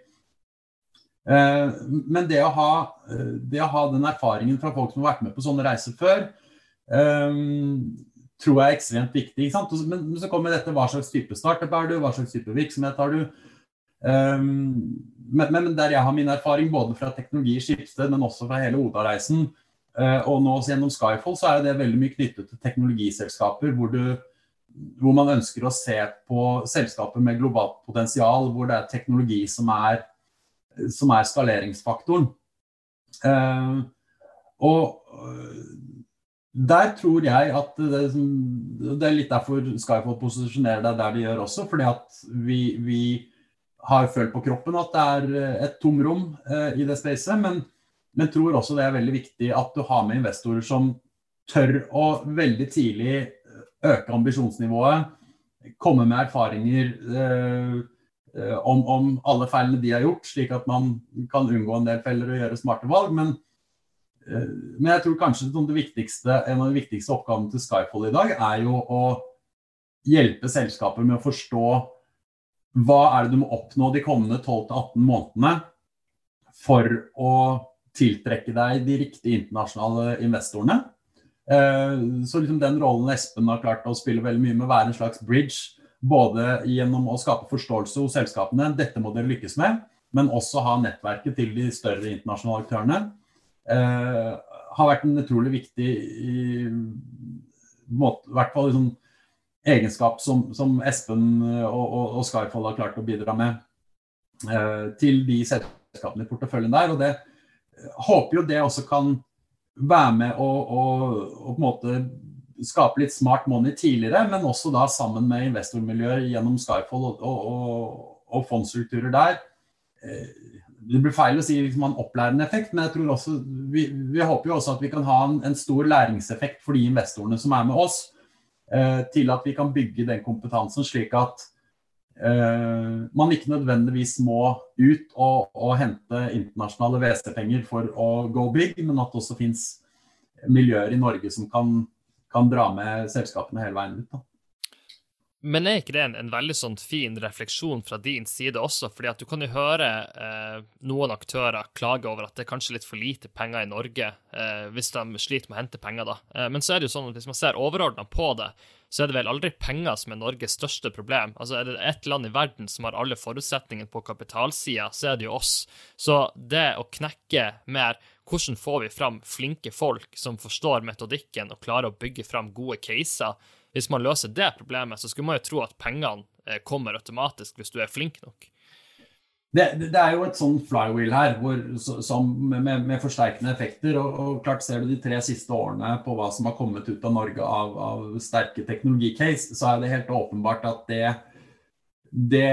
Eh, men det å, ha, eh, det å ha den erfaringen fra folk som har vært med på sånne reiser før, tror jeg er ekstremt viktig. Men så kommer dette hva slags type startup er du, hva slags type virksomhet har du. Men, men, der jeg har min erfaring både fra teknologi i Skipsted, men også fra hele Oda-reisen, og nå gjennom Skyfall, så er det veldig mye knyttet til teknologiselskaper hvor, du, hvor man ønsker å se på selskaper med globalt potensial, hvor det er teknologi som er, som er skaleringsfaktoren. Eh, og uh, der tror jeg at det, det, er litt derfor Skyfall posisjonerer deg der de gjør også. fordi at vi, vi har følt på kroppen at det er eh, et tomrom eh, i det spacet. Men, men, tror også det er veldig viktig at du har med investorer som tør å veldig tidlig øke ambisjonsnivået. Komme med erfaringer eh, eh, om, om, alle feilene de har gjort, slik at man kan unngå en del feller og gjøre smarte valg. Men, eh, men jeg tror kanskje en av de viktigste oppgavene til Skyfall i dag er jo å hjelpe selskaper med å forstå hva er det du må oppnå de kommende 12-18 månedene for å tiltrekke deg de riktige internasjonale investorene? Eh, så liksom den rollen Espen har klart å spille veldig mye med, å være en slags bridge. Både gjennom å skape forståelse hos selskapene, dette må dere lykkes med, men også ha nettverket til de større internasjonale aktørene. Eh, har vært en utrolig viktig i, måte, hvert fall liksom, egenskap som, som Espen eh, og, og, og, Skyfall har klart å bidra med eh, til de selskapene i porteføljen der. Og det håper jo det også kan være med å, å, å på en måte skape litt smart money tidligere, men også da sammen med investormiljøer gjennom Skyfall og, og, og fondsstrukturer der. Eh, det blir feil å si liksom, en opplærende effekt, men jeg tror også, vi, vi, håper jo også at vi kan ha en, en, stor læringseffekt for de investorene som er med oss, eh, til at vi kan bygge den kompetansen slik at eh, man ikke nødvendigvis må ut og, og hente internasjonale WC-penger for å go big, men at det også finnes miljøer i Norge som kan, kan dra med selskapene hele veien ut. Da. Men er ikke det en, en, veldig sånn fin refleksjon fra din side også? fordi at du kan jo høre eh, noen aktører klage over at det er kanskje litt for lite penger i Norge, eh, hvis de sliter med å hente penger, da. Eh, men så er det jo sånn at hvis man ser overordna på det, så er det vel aldri penger som er Norges største problem. Altså Er det ett land i verden som har alle forutsetningene på kapitalsida, så er det jo oss. Så det å knekke mer hvordan får vi fram flinke folk som forstår metodikken og klarer å bygge fram gode caser, hvis man løser det problemet, så skulle man jo tro at pengene eh, kommer automatisk hvis du er flink nok. Det, det er jo et sånn flywheel her hvor, som, med, med, forsterkende effekter. Og, og, klart Ser du de tre siste årene på hva som har kommet ut av Norge av, av sterke teknologicase, så er det helt åpenbart at det, det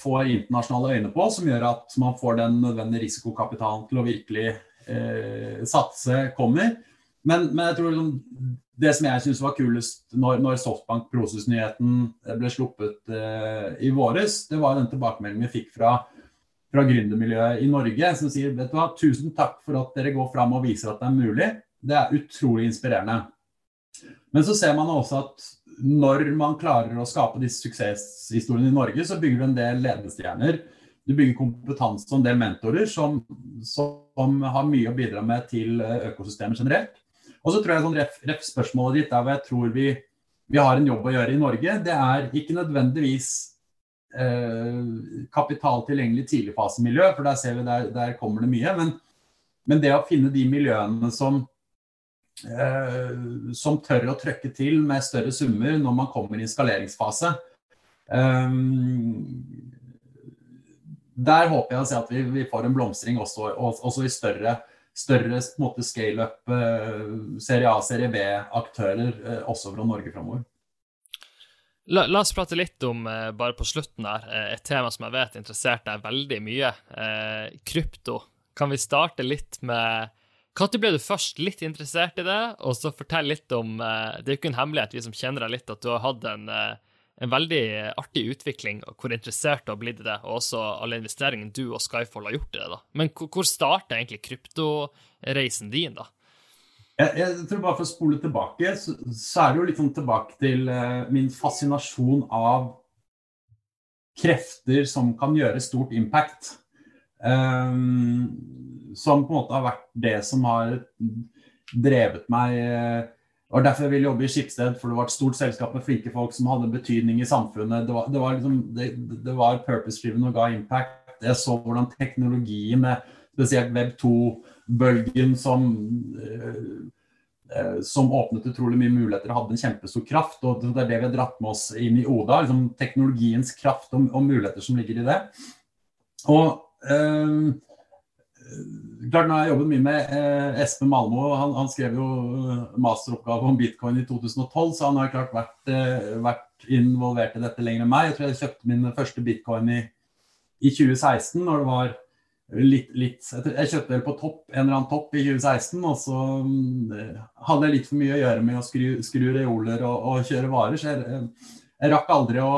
får internasjonale øyne på, som gjør at man får den nødvendige risikokapitalen til å virkelig eh, satse, kommer. Men, men, jeg tror liksom, det som jeg syns var kulest når, når Softbank Prosus-nyheten ble sluppet eh, i våres, det var den tilbakemeldingen vi fikk fra, fra gründermiljøet i Norge, som sier vet du hva, tusen takk for at dere går fram og viser at det er mulig. Det er utrolig inspirerende. Men så ser man også at når man klarer å skape disse suksesshistoriene i Norge, så bygger du en del ledestjerner. Du bygger kompetanse og en del mentorer som, som har mye å bidra med til eh, økosystemet generelt. Og så tror jeg sånn ref, ref spørsmålet ditt der hvor jeg tror vi, vi, har en jobb å gjøre i Norge, det er ikke nødvendigvis eh, kapital tilgjengelig tidligfasemiljø, for der ser vi der, der kommer det mye. Men, men, det å finne de miljøene som, eh, som tør å trøkke til med større summer når man kommer i skaleringsfase. Eh, der håper jeg å se at vi, vi får en blomstring også, også i større større scale-up, eh, serie A, serie B-aktører eh, også fra Norge framover. La, la, oss prate litt om, eh, bare på slutten her, et tema som jeg vet interesserte deg veldig mye. Eh, krypto. Kan vi starte litt med Når ble du først litt interessert i det? Og så fortell litt om Det er jo ikke en hemmelighet, vi som kjenner deg litt, at du har hatt en en veldig artig utvikling, og hvor interessert du har blitt i det, og også alle investeringene du og Skyfall har gjort i det. da. Men hvor starta egentlig kryptoreisen din, da? Jeg, jeg, tror bare For å spole tilbake, så, så er det jo litt sånn tilbake til uh, min fascinasjon av krefter som kan gjøre stort impact. Um, som på en måte har vært det som har drevet meg uh, det var derfor jeg ville jobbe i Skipsted, for det var et stort selskap med flinke folk som hadde betydning i samfunnet. Det var, det var, liksom, det, det var purpose-driven og ga impact. Jeg så hvordan teknologien med spesielt Web 2-bølgen som, eh, som åpnet utrolig mye muligheter, hadde en kjempestor kraft. og Det er det vi har dratt med oss inn i Oda. Liksom teknologiens kraft og, og muligheter som ligger i det. Og eh, klart, nå har jeg jobbet mye med eh, Espen Malmo. Han, han, skrev jo eh, masteroppgave om bitcoin i 2012, så han har klart vært, eh, vært involvert i dette lenger enn meg. Jeg tror jeg kjøpte min første bitcoin i, i 2016, når det var litt, litt Jeg kjøpte vel på topp, en eller annen topp i 2016, og så eh, hadde jeg litt for mye å gjøre med å skru, skru reoler og, og, kjøre varer, så jeg, jeg rakk aldri å,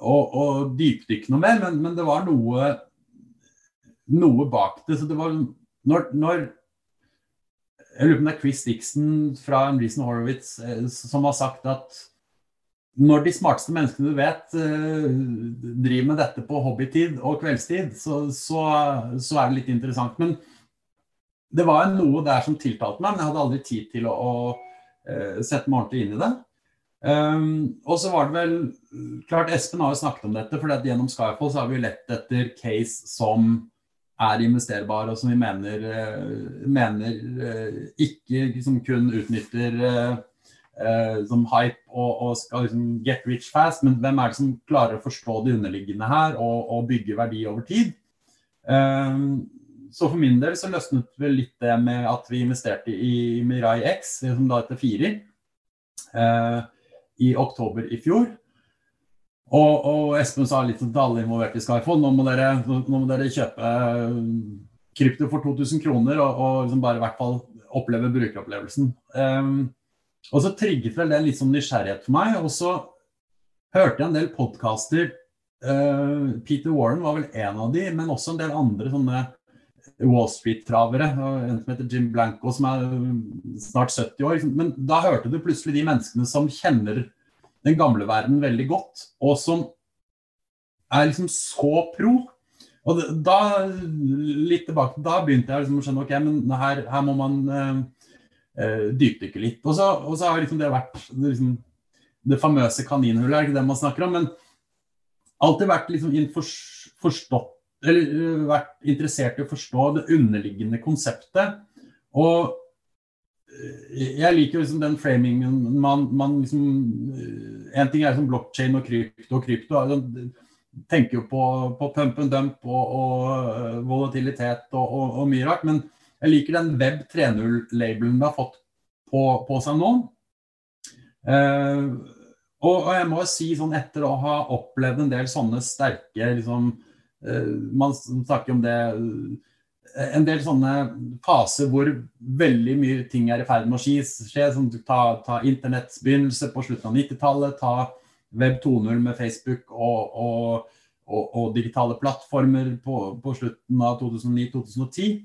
å, å dypdykke noe mer, men, men det var noe noe bak det. Så det var når, når Jeg lurer på om det er Chris Dixon fra Reason Horowitz eh, som har sagt at når de smarteste menneskene du vet eh, driver med dette på hobbytid og kveldstid, så, så, så, er det litt interessant. Men det var noe der som tiltalte meg, men jeg hadde aldri tid til å, å uh, sette meg ordentlig inn i det. Um, og så var det vel klart Espen har jo snakket om dette, for gjennom Skyfall så har vi lett etter case som er investerbare, og som vi mener, eh, mener eh, ikke liksom kun utnytter uh, som hype og, og, skal liksom get rich fast, men hvem er det som klarer å forstå det underliggende her og, og bygge verdi over tid? Um, så for min del så løsnet vel litt det med at vi investerte i Mirai X, som da heter Firi, uh, i oktober i fjor. Og, og, Espen sa litt til alle involverte i Skyfall nå må dere, nå må dere kjøpe krypto for 2000 kroner og, og liksom bare i hvert fall oppleve brukeropplevelsen. Um, og så trigget vel det litt sånn nysgjerrighet for meg. Og så hørte jeg en del podkaster. Uh, Peter Warren var vel en av de, men også en del andre sånne Wall Street-travere. En som heter Jim Blanco, som er snart 70 år. Men da hørte du plutselig de menneskene som kjenner den gamle verden veldig godt, og som er liksom så pro. Og da, litt tilbake, da begynte jeg liksom å skjønne ok, men her, her må man uh, dypdykke litt. Og så, og så har liksom det vært liksom, det famøse kaninhullet, er ikke det man snakker om, men alltid vært liksom forstått eller vært interessert i å forstå det underliggende konseptet. Og jeg liker liksom den framingen man, man liksom En ting er liksom blokkjede og krypto og krypto. tenker jo på, på pump and dump og, og volatilitet og, og, og, mye rart. Men jeg liker den Web 3.0-labelen vi har fått på, på seg nå. Eh, og, og, jeg må jo si sånn etter å ha opplevd en del sånne sterke liksom, eh, Man snakker om det eh, En del sånne faser hvor veldig mye ting er i ferd med å skje. Som ta, ta internetts begynnelse på slutten av 90-tallet, ta Web 2.0 med Facebook og, og, og, og, digitale plattformer på, på slutten av 2009-2010.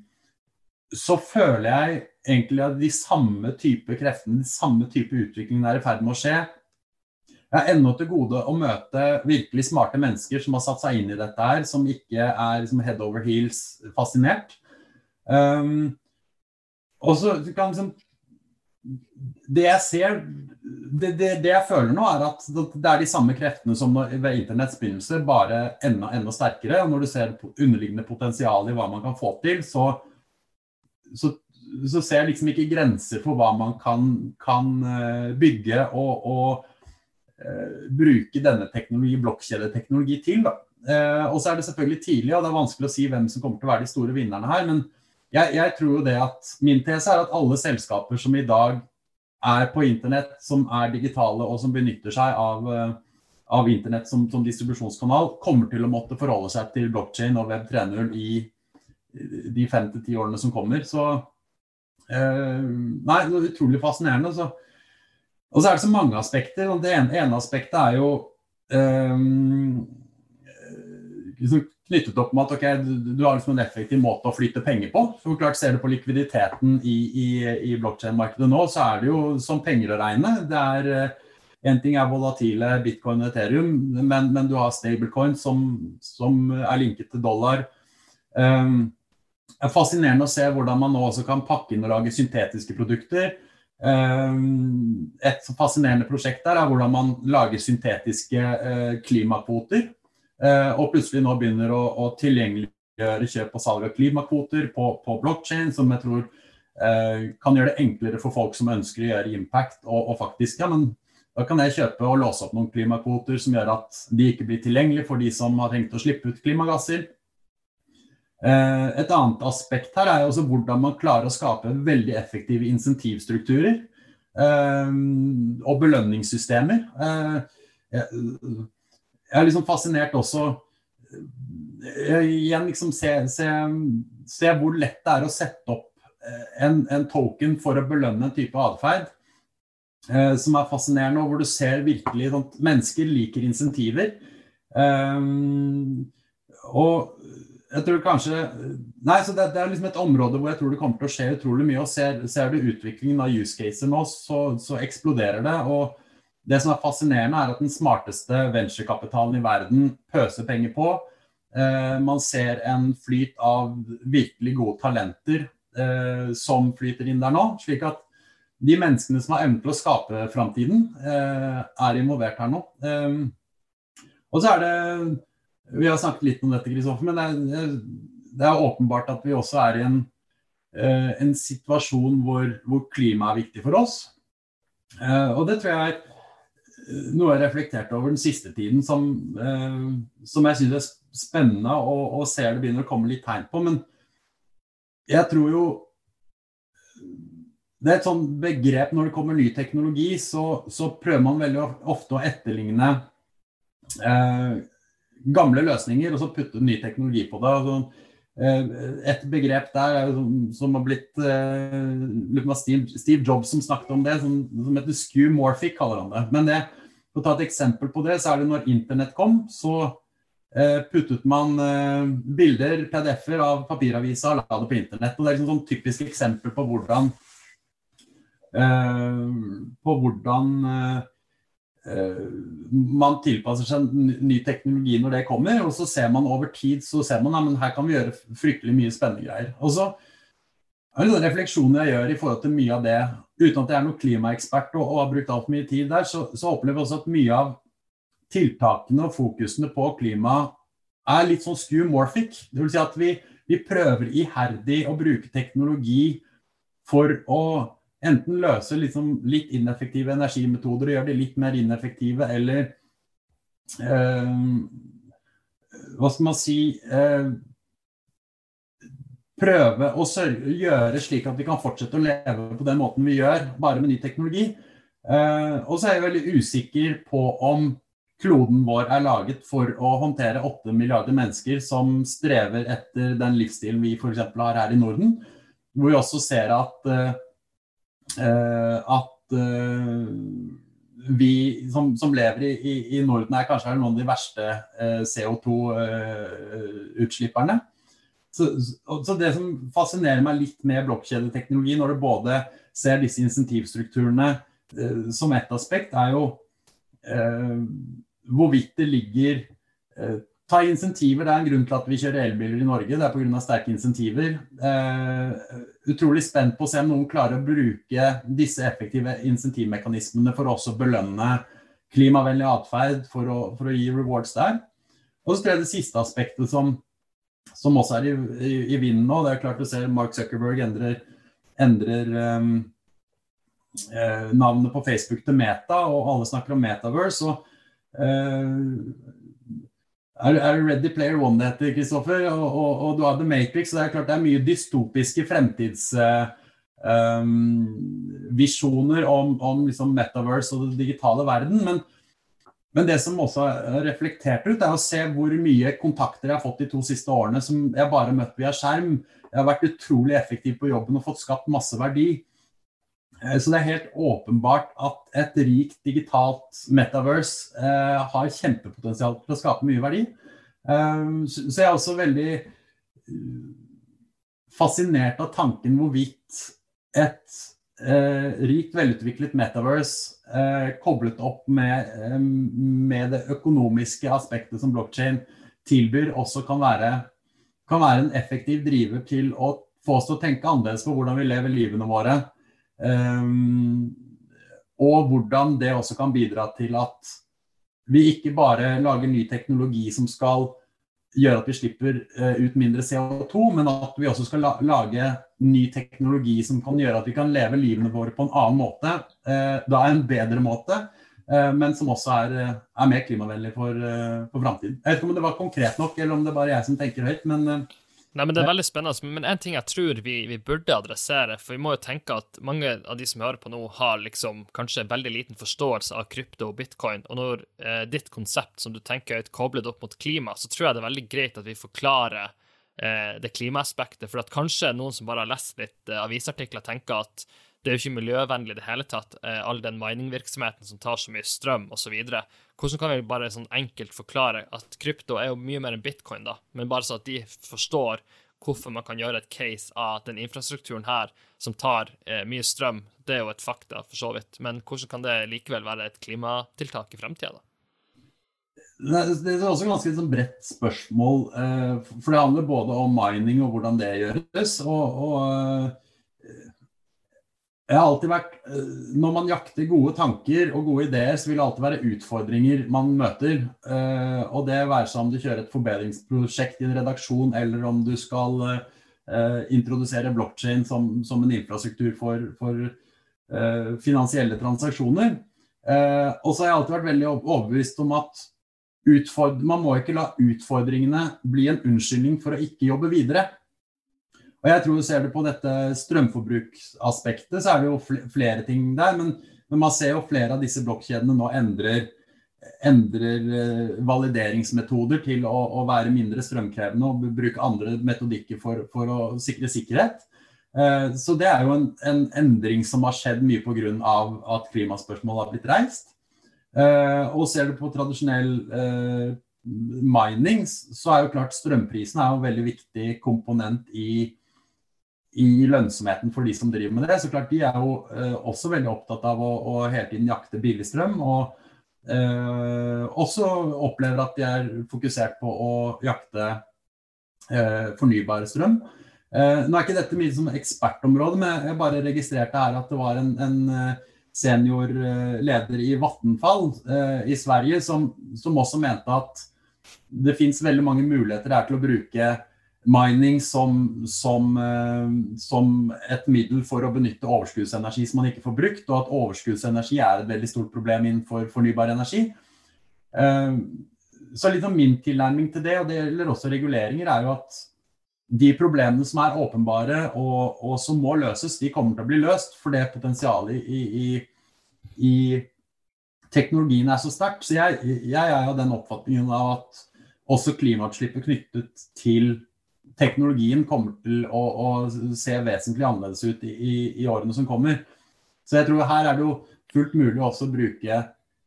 Så føler jeg egentlig at de samme type kreftene, de samme type utviklingene er i ferd med å skje jeg har ennå til gode å møte virkelig smarte mennesker som har satt seg inn i dette her, som ikke er liksom, head over heels fascinert. Um, og så kan liksom Det jeg ser det, det, det, jeg føler nå, er at det er de samme kreftene som ved internetts begynnelse, bare enda, enda sterkere. Og når du ser underliggende potensial i hva man kan få til, så, så, så ser jeg liksom ikke grenser for hva man kan, kan eh, bygge og, og bruke denne teknologi, blokkjedeteknologi til. Eh, og så er det selvfølgelig tidlig, og det er vanskelig å si hvem som kommer til å være de store vinnerne her. Men jeg, jeg tror jo det at min tese er at alle selskaper som i dag er på internett, som er digitale og som benytter seg av, eh, av internett som, som, distribusjonskanal, kommer til å måtte forholde seg til blokkjede og web 3.0 i de fem til ti årene som kommer. Så eh, Nei, det er utrolig fascinerende. Så og så er det så mange aspekter. og Det ene, ene aspektet er jo um, liksom knyttet opp med at okay, du, du, har liksom en effektiv måte å flytte penger på. For klart Ser du på likviditeten i, i, i blokkjedemarkedet nå, så er det jo som penger å regne. Det er en ting er volatile bitcoin og Ethereum, men, men du har stablecoin som, som, er linket til dollar. Um, det er fascinerende å se hvordan man nå også kan pakke inn og lage syntetiske produkter. Ehm, et fascinerende prosjekt der er hvordan man lager syntetiske eh, klimakvoter. Eh, og plutselig nå begynner å, å tilgjengeliggjøre kjøp og salg av klimakvoter på, på blokkjede, som jeg tror eh, kan gjøre det enklere for folk som ønsker å gjøre impact. Og, og faktisk, ja, men da kan jeg kjøpe og låse opp noen klimakvoter som gjør at de ikke blir tilgjengelige for de som har tenkt å slippe ut klimagasser. Eh, et annet aspekt her er også hvordan man klarer å skape veldig effektive insentivstrukturer eh, og belønningssystemer. Eh, jeg er liksom fascinert også Igjen liksom se, se, se, hvor lett det er å sette opp en, en token for å belønne en type atferd. som er fascinerende, og hvor du ser virkelig at mennesker liker insentiver. og jeg tror kanskje Nei, så det, det, er liksom et område hvor jeg tror det kommer til å skje utrolig mye. og Ser, ser du utviklingen av use caser nå, så, så, eksploderer det. og Det som er fascinerende, er at den smarteste venturekapitalen i verden pøser penger på. Eh, man ser en flyt av virkelig gode talenter eh, som flyter inn der nå. slik at de menneskene som har evnen til å skape framtiden, eh, er involvert her nå. Eh, og så er det vi har snakket litt om dette, Kristoffer, men det er, det er, åpenbart at vi også er i en, uh, en situasjon hvor, hvor klima er viktig for oss. Uh, og det tror jeg er eh, noe jeg har reflektert over den siste tiden som, som jeg syns er spennende og, og, ser det begynner å komme litt tegn på. Men jeg tror jo Det er et sånt begrep når det kommer ny teknologi, så, så prøver man veldig ofte å etterligne eh, gamle løsninger og så putte ny teknologi på det. Altså, et begrep der som, som har blitt uh, Steve, Jobs som snakket om det, som, som heter skewmorphic, kaller han det. Men det, for å ta et eksempel på det, så er det når internett kom, så uh, puttet man uh, bilder, PDF-er av papiravisa og la det på internett. Og Det er liksom sånn typisk eksempel på hvordan på hvordan Eh, man tilpasser seg ny teknologi når det kommer, og så ser man over tid så ser man at her kan vi gjøre fryktelig mye spennende greier. Og så er det en refleksjon jeg gjør i forhold til mye av det, uten at jeg er noen klimaekspert og, og har brukt altfor mye tid der, så, så opplever jeg også at mye av tiltakene og fokusene på klima er litt sånn skewmorphic. Det vil si at vi, vi prøver iherdig å bruke teknologi for å enten løse liksom litt ineffektive energimetoder og gjøre de litt mer ineffektive, eller eh, Hva skal man si eh, Prøve å sørge, gjøre slik at vi kan fortsette å leve på den måten vi gjør, bare med ny teknologi. Eh, og så er jeg veldig usikker på om kloden vår er laget for å håndtere 8 milliarder mennesker som strever etter den livsstilen vi f.eks. har her i Norden. Hvor vi også ser at Eh, at eh, vi som, som lever i, i, Norden er kanskje noen av de verste eh, CO2-utslipperne. Så, så, Det som fascinerer meg litt med blokkjedeteknologi, når du både ser disse insentivstrukturene eh, som ett aspekt, er jo eh, hvorvidt det ligger eh, Ta insentiver. Det er en grunn til at vi kjører elbiler i Norge. Det er pga. sterke insentiver. Eh, utrolig spent på å se om noen klarer å bruke disse effektive insentivmekanismene for å også belønne klimavennlig atferd, for, for, å gi rewards der. Og så er det siste aspektet som, som også er i, i, i, vinden nå. Det er klart å se Mark Zuckerberg endrer, endrer um, eh, navnet på Facebook til Meta, og alle snakker om Metaverse. og eh, er, er Ready Player One det heter, Kristoffer, og, og, og, du har The Matrix. så Det er klart det er mye dystopiske fremtidsvisjoner uh, um, om, om liksom metaverse og den digitale verden. Men, men, det som også er reflektert ut, er å se hvor mye kontakter jeg har fått de to siste årene som jeg bare har møtt via skjerm. Jeg har vært utrolig effektiv på jobben og fått skapt masse verdi. Eh, så det er helt åpenbart at et rikt digitalt metaverse eh, har kjempepotensial til å skape mye verdi. Eh, så, jeg er også veldig fascinert av tanken hvorvidt et eh, rikt, velutviklet metaverse eh, koblet opp med, med, det økonomiske aspektet som blokkjede tilbyr, også kan være, kan være en effektiv driver til å få oss til å tenke annerledes på hvordan vi lever livene våre og hvordan det også kan bidra til at vi ikke bare lager ny teknologi som skal gjøre at vi slipper uh, ut mindre CO2, men at vi også skal la lage ny teknologi som kan gjøre at vi kan leve livene våre på en annen måte. Uh, da en bedre måte, uh, men som også er, er mer klimavennlig for, for framtiden. Jeg vet ikke om det var konkret nok, eller om det er bare jeg som tenker høyt. men Nei, men Det er veldig spennende. Men en ting jeg tror vi, vi, burde adressere, for vi må jo tenke at mange av de som hører på nå, har liksom kanskje veldig liten forståelse av krypto og bitcoin. Og når eh, ditt konsept som du tenker er koblet opp mot klima, så tror jeg det er veldig greit at vi forklarer eh, det klimaaspektet. For at kanskje noen som bare har lest litt eh, avisartikler, tenker at det er jo ikke miljøvennlig i det hele tatt, eh, all den miningvirksomheten som tar så mye strøm osv. Hvordan kan vi bare sånn enkelt forklare at krypto er jo mye mer enn bitcoin, da, men bare så at de forstår hvorfor man kan gjøre et case av den infrastrukturen her som tar eh, mye strøm, det er jo et fakta, for så vidt, men hvordan kan det likevel være et klimatiltak i fremtida, da? Det er også et ganske sånn bredt spørsmål. Eh, for det handler både om mining og hvordan det gjøres. og, og eh, jeg har alltid vært, eh, Når man jakter gode tanker og gode ideer, så vil det alltid være utfordringer man møter. Eh, og det være seg om du kjører et forbedringsprosjekt i en redaksjon, eller om du skal eh, introdusere blokkjede som, som, en infrastruktur for, for finansielle transaksjoner. Og så har jeg alltid vært veldig overbevist om at man må ikke la utfordringene bli en unnskyldning for å ikke jobbe videre. Og jeg tror Ser du på dette strømforbruksaspektet, så er det jo flere ting der. Men, men man ser jo flere av disse blokkjedene nå endrer endrer eh, valideringsmetoder til å, å, være mindre strømkrevende og bruke andre metodikker for, for å sikre sikkerhet. Eh, så det er jo en, en endring som har skjedd mye pga. at klimaspørsmål har blitt reist. Og ser du på tradisjonell mining, så er jo klart strømprisen er jo en veldig viktig komponent i i lønnsomheten for de som driver med det. Så klart De er jo eh, også veldig opptatt av å, å, hele tiden jakte billig strøm. Og eh, også opplever at de er fokusert på å jakte eh, fornybar strøm. Eh, nå er ikke dette mye som ekspertområde, men jeg bare registrerte her at det var en, en seniorleder senior eh, i Vattenfall i Sverige som, som også mente at det fins veldig mange muligheter her til å bruke mining som, som, eh, som, et middel for å benytte overskuddsenergi som man ikke får brukt, og at overskuddsenergi er et veldig stort problem innenfor fornybar energi. Eh, så litt om min tilnærming til det, og det gjelder også reguleringer, er jo at de problemene som er åpenbare og, og som må løses, de kommer til å bli løst. For det potensialet i, i, i teknologien er så sterkt. Så jeg, jeg er av den oppfatningen av at også klimautslippet knyttet til teknologien kommer til å, å se vesentlig annerledes ut i, i, årene som kommer. Så jeg tror her er det jo fullt mulig også å bruke,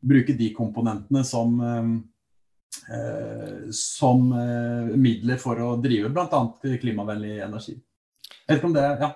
bruke de komponentene som, eh, som eh, midler for å drive bl.a. klimavennlig energi. Jeg vet ikke om det, ja.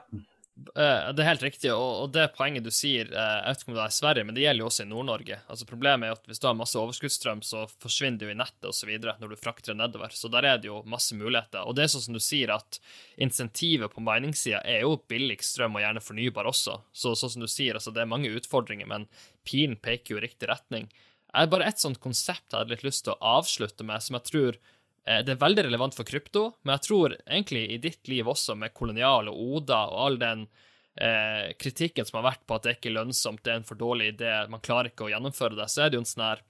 Eh, det er helt riktig, og det poenget du sier, eh, jeg vet ikke om det er i Sverige, men det gjelder jo også i Nord-Norge. Altså Problemet er at hvis du har masse overskuddsstrøm, så forsvinner det jo i nettet osv. når du frakter det nedover. Så der er det jo masse muligheter. Og det er sånn som du sier, at insentivet på miningsida er jo billigst strøm, og gjerne fornybar også. Så sånn som du sier, altså det er mange utfordringer, men pilen peker jo i riktig retning. Jeg har bare et sånt konsept jeg hadde litt lyst til å avslutte med, som jeg tror det er veldig relevant for krypto, men jeg tror egentlig i ditt liv også, med kolonial og Oda og all den eh, kritikken som har vært på at det ikke er lønnsomt, det er en for dårlig idé, man klarer ikke å gjennomføre det, så er det jo en sånn her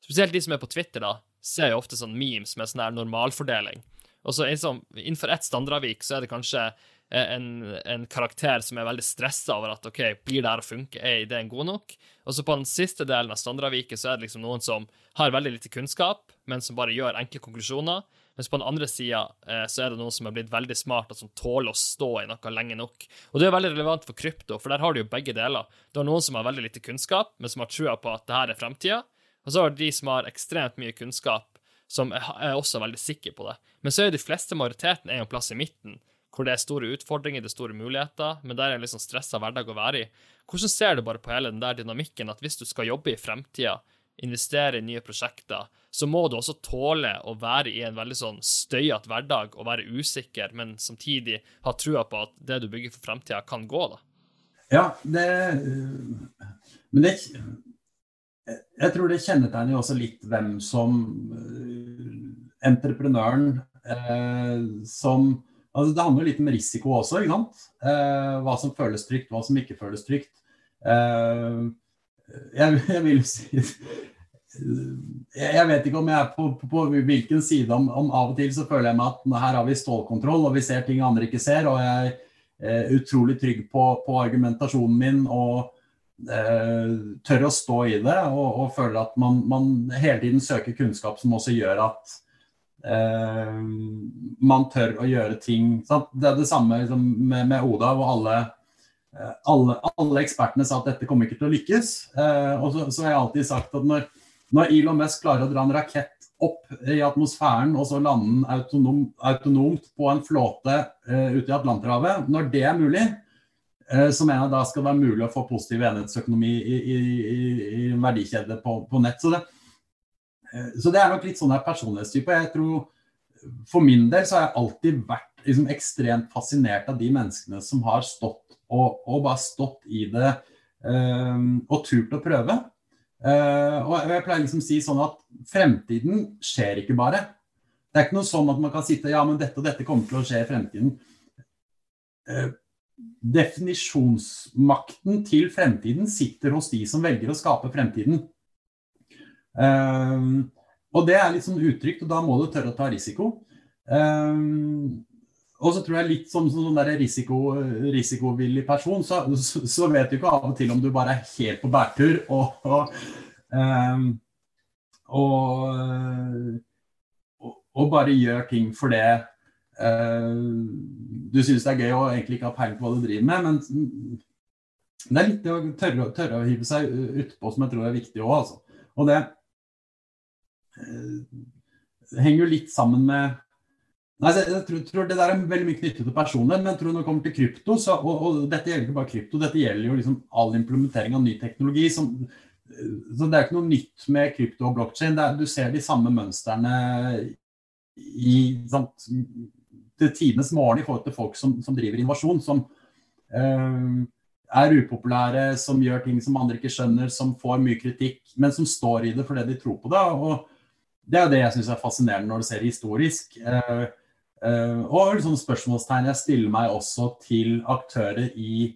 Spesielt de som er på Twitter, da, ser jo ofte sånn memes med sånn her normalfordeling. Og så Innenfor ett standardavvik så er det kanskje Eh, en, en, karakter som er veldig stressa over at OK, blir det her å funke, er ideen god nok? Og så på den siste delen av standardaviket så er det liksom noen som har veldig lite kunnskap, men som bare gjør enkle konklusjoner. Mens på den andre sida eh, så er det noen som er blitt veldig smart, og som tåler å stå i noe lenge nok. Og det er veldig relevant for krypto, for der har du jo begge deler. Du har noen som har veldig lite kunnskap, men som har trua på at det her er framtida. Og så har du de som har ekstremt mye kunnskap, som er også veldig sikre på det. Men så er jo de fleste majoriteten er en plass i midten, hvor det er store utfordringer, det er store muligheter, men der er en liksom sånn stressa hverdag å være i. Hvordan ser du bare på hele den der dynamikken at hvis du skal jobbe i fremtida, investere i nye prosjekter, så må du også tåle å være i en veldig sånn støyete hverdag og være usikker, men samtidig ha trua på at det du bygger for fremtida, kan gå, da? Ja, det Men det Jeg tror det kjennetegner jo også litt hvem som eh, Entreprenøren eh, som Altså, det handler litt om risiko også. ikke sant? Eh, hva som føles trygt, hva som ikke føles trygt. Eh, jeg, jeg, vil si Jeg vet ikke om jeg er på, på, på hvilken side. Om, om, Av og til så føler jeg meg at her har vi stålkontroll, og vi ser ting andre ikke ser. Og jeg er eh, utrolig trygg på, på argumentasjonen min og eh, tør å stå i det. Og, og føler at man, man hele tiden søker kunnskap som også gjør at eh, man tør å gjøre ting. Sant? Det er det samme liksom, med, med, Oda, hvor alle, eh, alle, alle, ekspertene sa at dette kommer ikke til å lykkes. Eh, og så, så, har jeg alltid sagt at når, når, Elon Musk klarer å dra en rakett opp i atmosfæren og så lande den autonom, autonomt på en flåte uh, ute i Atlanterhavet, når det er mulig, uh, så mener jeg da skal det være mulig å få positiv enhetsøkonomi i, i, i, i verdikjede på, på nett. Så det, Eh, så det er nok litt sånn der personlighetstype. Jeg tror For min del så har jeg alltid vært liksom ekstremt fascinert av de menneskene som har stått og, og bare stått i det um, og turt å prøve. Uh, og jeg pleier liksom å si sånn at fremtiden skjer ikke bare. Det er ikke noe sånn at man kan sitte ja, men dette og dette kommer til å skje i fremtiden. Uh, definisjonsmakten til fremtiden sitter hos de som velger å skape fremtiden. Um, og det er litt sånn utrygt, og da må du tørre å ta risiko. Um, og så tror jeg litt som, som sånn risiko, risikovillig person, så, så, så, vet du ikke av og til om du bare er helt på bærtur og, og, um, og, og, bare gjør ting for det du syns det er gøy og egentlig ikke har peiling på hva du driver med. Men det er litt det å tørre, tørre å hive seg utpå som jeg tror er viktig òg. Altså. Og det eh, henger jo litt sammen med Nei, jeg tror, tror, Det der er veldig mye knyttet til personlighet, men jeg tror når det kommer til krypto, så, og, og, dette gjelder ikke bare krypto, dette gjelder jo liksom all implementering av ny teknologi. Som, så Det er ikke noe nytt med krypto og blokkjede. Du ser de samme mønstrene i sant, til tidenes morgen i forhold til folk som, som driver innovasjon. som øh, er upopulære, som gjør ting som andre ikke skjønner, som får mye kritikk, men som står i det fordi de tror på det. og Det er det jeg syns er fascinerende når du ser historisk. Eh, eh, og liksom spørsmålstegn jeg stiller meg også til aktører i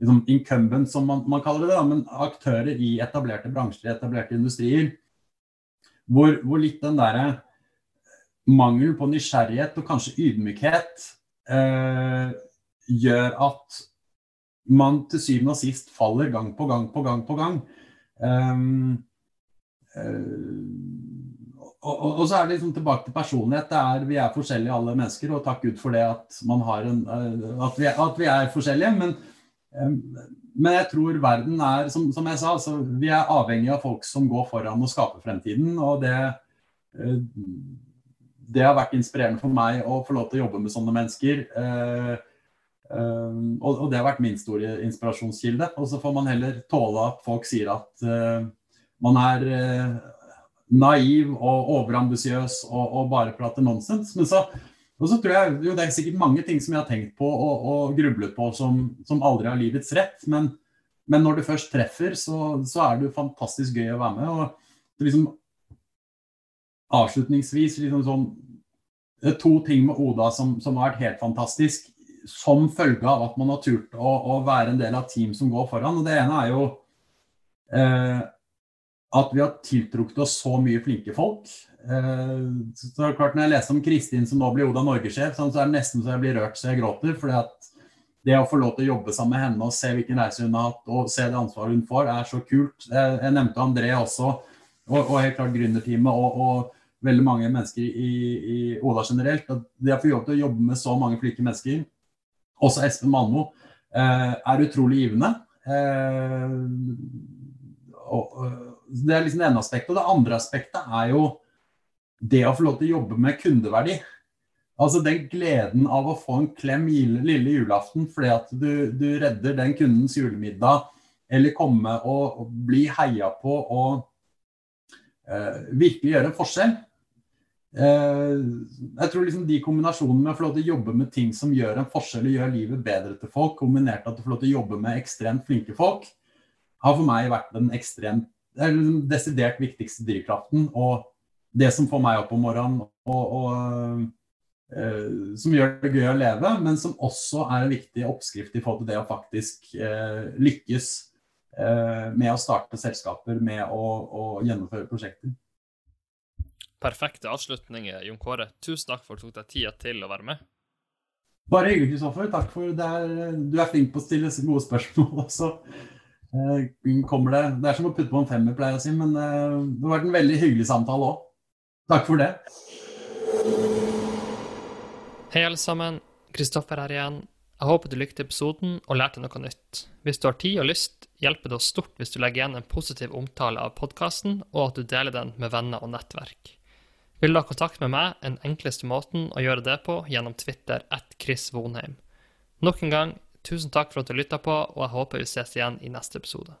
liksom incumbent, som man, man kaller det, da, men aktører i etablerte bransjer, etablerte industrier, hvor, hvor litt den derre mangel på nysgjerrighet og kanskje ydmykhet eh, gjør at man til syvende og sist faller gang på gang på gang på gang. Um, uh, og, og, og, så er det liksom tilbake til personlighet. Er, vi er forskjellige alle mennesker, og takk Gud for det at, en, uh, at, vi, at vi, er forskjellige. Men, men, jeg tror verden er, som, som jeg sa, altså, vi er avhengig av folk som går foran og skaper fremtiden. Og det, uh, det har vært inspirerende for meg å få lov til å jobbe med sånne mennesker. Um, og, det har vært min store inspirasjonskilde. Og så får man heller tåle at folk sier at man er naiv og overambisiøs og, og, bare prater nonsens. Men så, og så tror jeg jo det er sikkert mange ting som jeg har tenkt på og, og grublet på som, som, aldri har livets rett. Men, men når du først treffer, så, så, er det jo fantastisk gøy å være med. Og liksom avslutningsvis liksom sånn To ting med Oda som, som har vært helt fantastisk som følge av at man har turt å, å, være en del av team som går foran. Og Det ene er jo eh, at vi har tiltrukket oss så mye flinke folk. Eh, så klart Når jeg leser om Kristin som nå blir Oda Norge-sjef, så er det nesten så jeg blir rørt så jeg gråter. fordi at det å få lov til å jobbe sammen med henne og se hvilken reise hun har hatt og se det ansvaret hun får, er så kult. Jeg, nevnte André også, og, og helt klart gründerteamet og, og, veldig mange mennesker i, i Oda generelt. At det å få jobb til å jobbe med så mange flinke mennesker også Espen Malmo, eh, er utrolig givende. Eh, det er liksom det ene aspektet. Og det andre aspektet er jo det å få lov til å jobbe med kundeverdi. Altså den gleden av å få en klem lille julaften fordi at du, du redder den kundens julemiddag, eller komme og, og bli heia på og uh, virkelig gjøre en forskjell. Eh, jeg tror liksom de kombinasjonene med å få lov til å jobbe med ting som gjør en forskjell og gjør livet bedre til folk, kombinert med at du får lov til å jobbe med ekstremt flinke folk, har for meg vært en ekstremt liksom desidert viktigste drivkraften. Og det som får meg opp om morgenen, og, og uh, som gjør det gøy å leve, men som også er en viktig oppskrift i forhold til det å faktisk uh, lykkes uh, med å starte selskaper, med å, å gjennomføre prosjekter perfekte avslutninger, Jon Kåre. Tusen takk for at du tok deg tida til å være med. Bare hyggelig, Kristoffer. Takk for det. Er, du er flink på å stille gode spørsmål også. Eh, kommer det, det er som å putte på en femmer, pleier jeg å si, men eh, det har vært en veldig hyggelig samtale òg. Takk for det. Hei, alle sammen. Kristoffer her igjen. Jeg håper du likte episoden og lærte noe nytt. Hvis du har tid og lyst, hjelper det oss stort hvis du legger igjen en positiv omtale av podkasten, og at du deler den med venner og nettverk. Vil du ha kontakt med meg, den enkleste måten å gjøre det på gjennom Twitter at Chris Vonheim. Nok en gang, tusen takk for at du lytta på, og jeg håper vi ses igjen i neste episode.